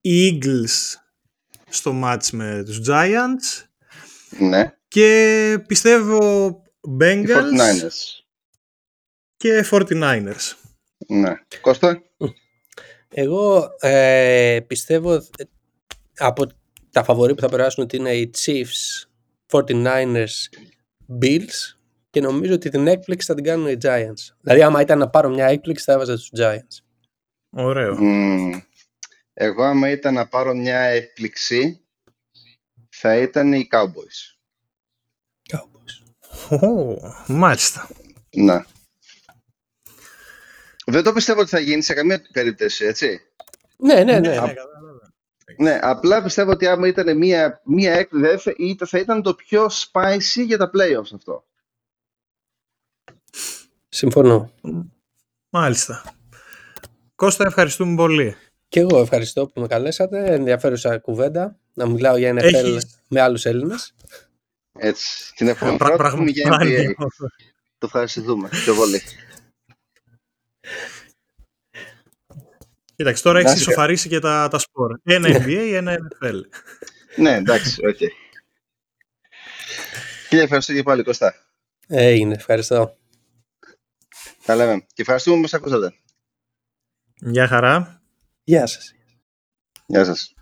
οι Eagles στο match με τους Giants. Ναι. Και πιστεύω Bengals και 49ers. Ναι. Κώστα; Εγώ ε, πιστεύω ε, από τα φαβορή που θα περάσουν ότι είναι οι Chiefs, 49ers, Bills και νομίζω ότι την έκπληξη θα την κάνουν οι Giants. Δηλαδή άμα ήταν να πάρω μια έκπληξη θα έβαζα τους Giants. Ωραίο. Εγώ άμα ήταν να πάρω μια έκπληξη θα ήταν οι Cowboys. Cowboys. Oh, μάλιστα. Να. Δεν το πιστεύω ότι θα γίνει σε καμία περίπτωση, έτσι. Ναι, ναι, ναι. ναι, ναι απλά πιστεύω ότι άμα ήταν μία, μία έκπληξη θα ήταν το πιο spicy για τα playoffs αυτό. Συμφωνώ. Μάλιστα. Κώστα, ευχαριστούμε πολύ. Και εγώ ευχαριστώ που με καλέσατε. Ενδιαφέρουσα κουβέντα. Να μιλάω για NFL Έχεις... με άλλους Έλληνες. Έτσι. Την επόμενη φορά για NBA. Το ευχαριστούμε. Πιο πολύ. Κοίταξε, τώρα έχεις ισοφαρίσει και τα, τα σπορ. Ένα NBA, ένα NFL. ναι, εντάξει, OK. Okay. Κύριε, ευχαριστώ και πάλι, Κώστα. Έγινε, ευχαριστώ. Τα λέμε. Και ευχαριστούμε που μας ακούσατε. Γεια χαρά. Γεια σας. Γεια σας.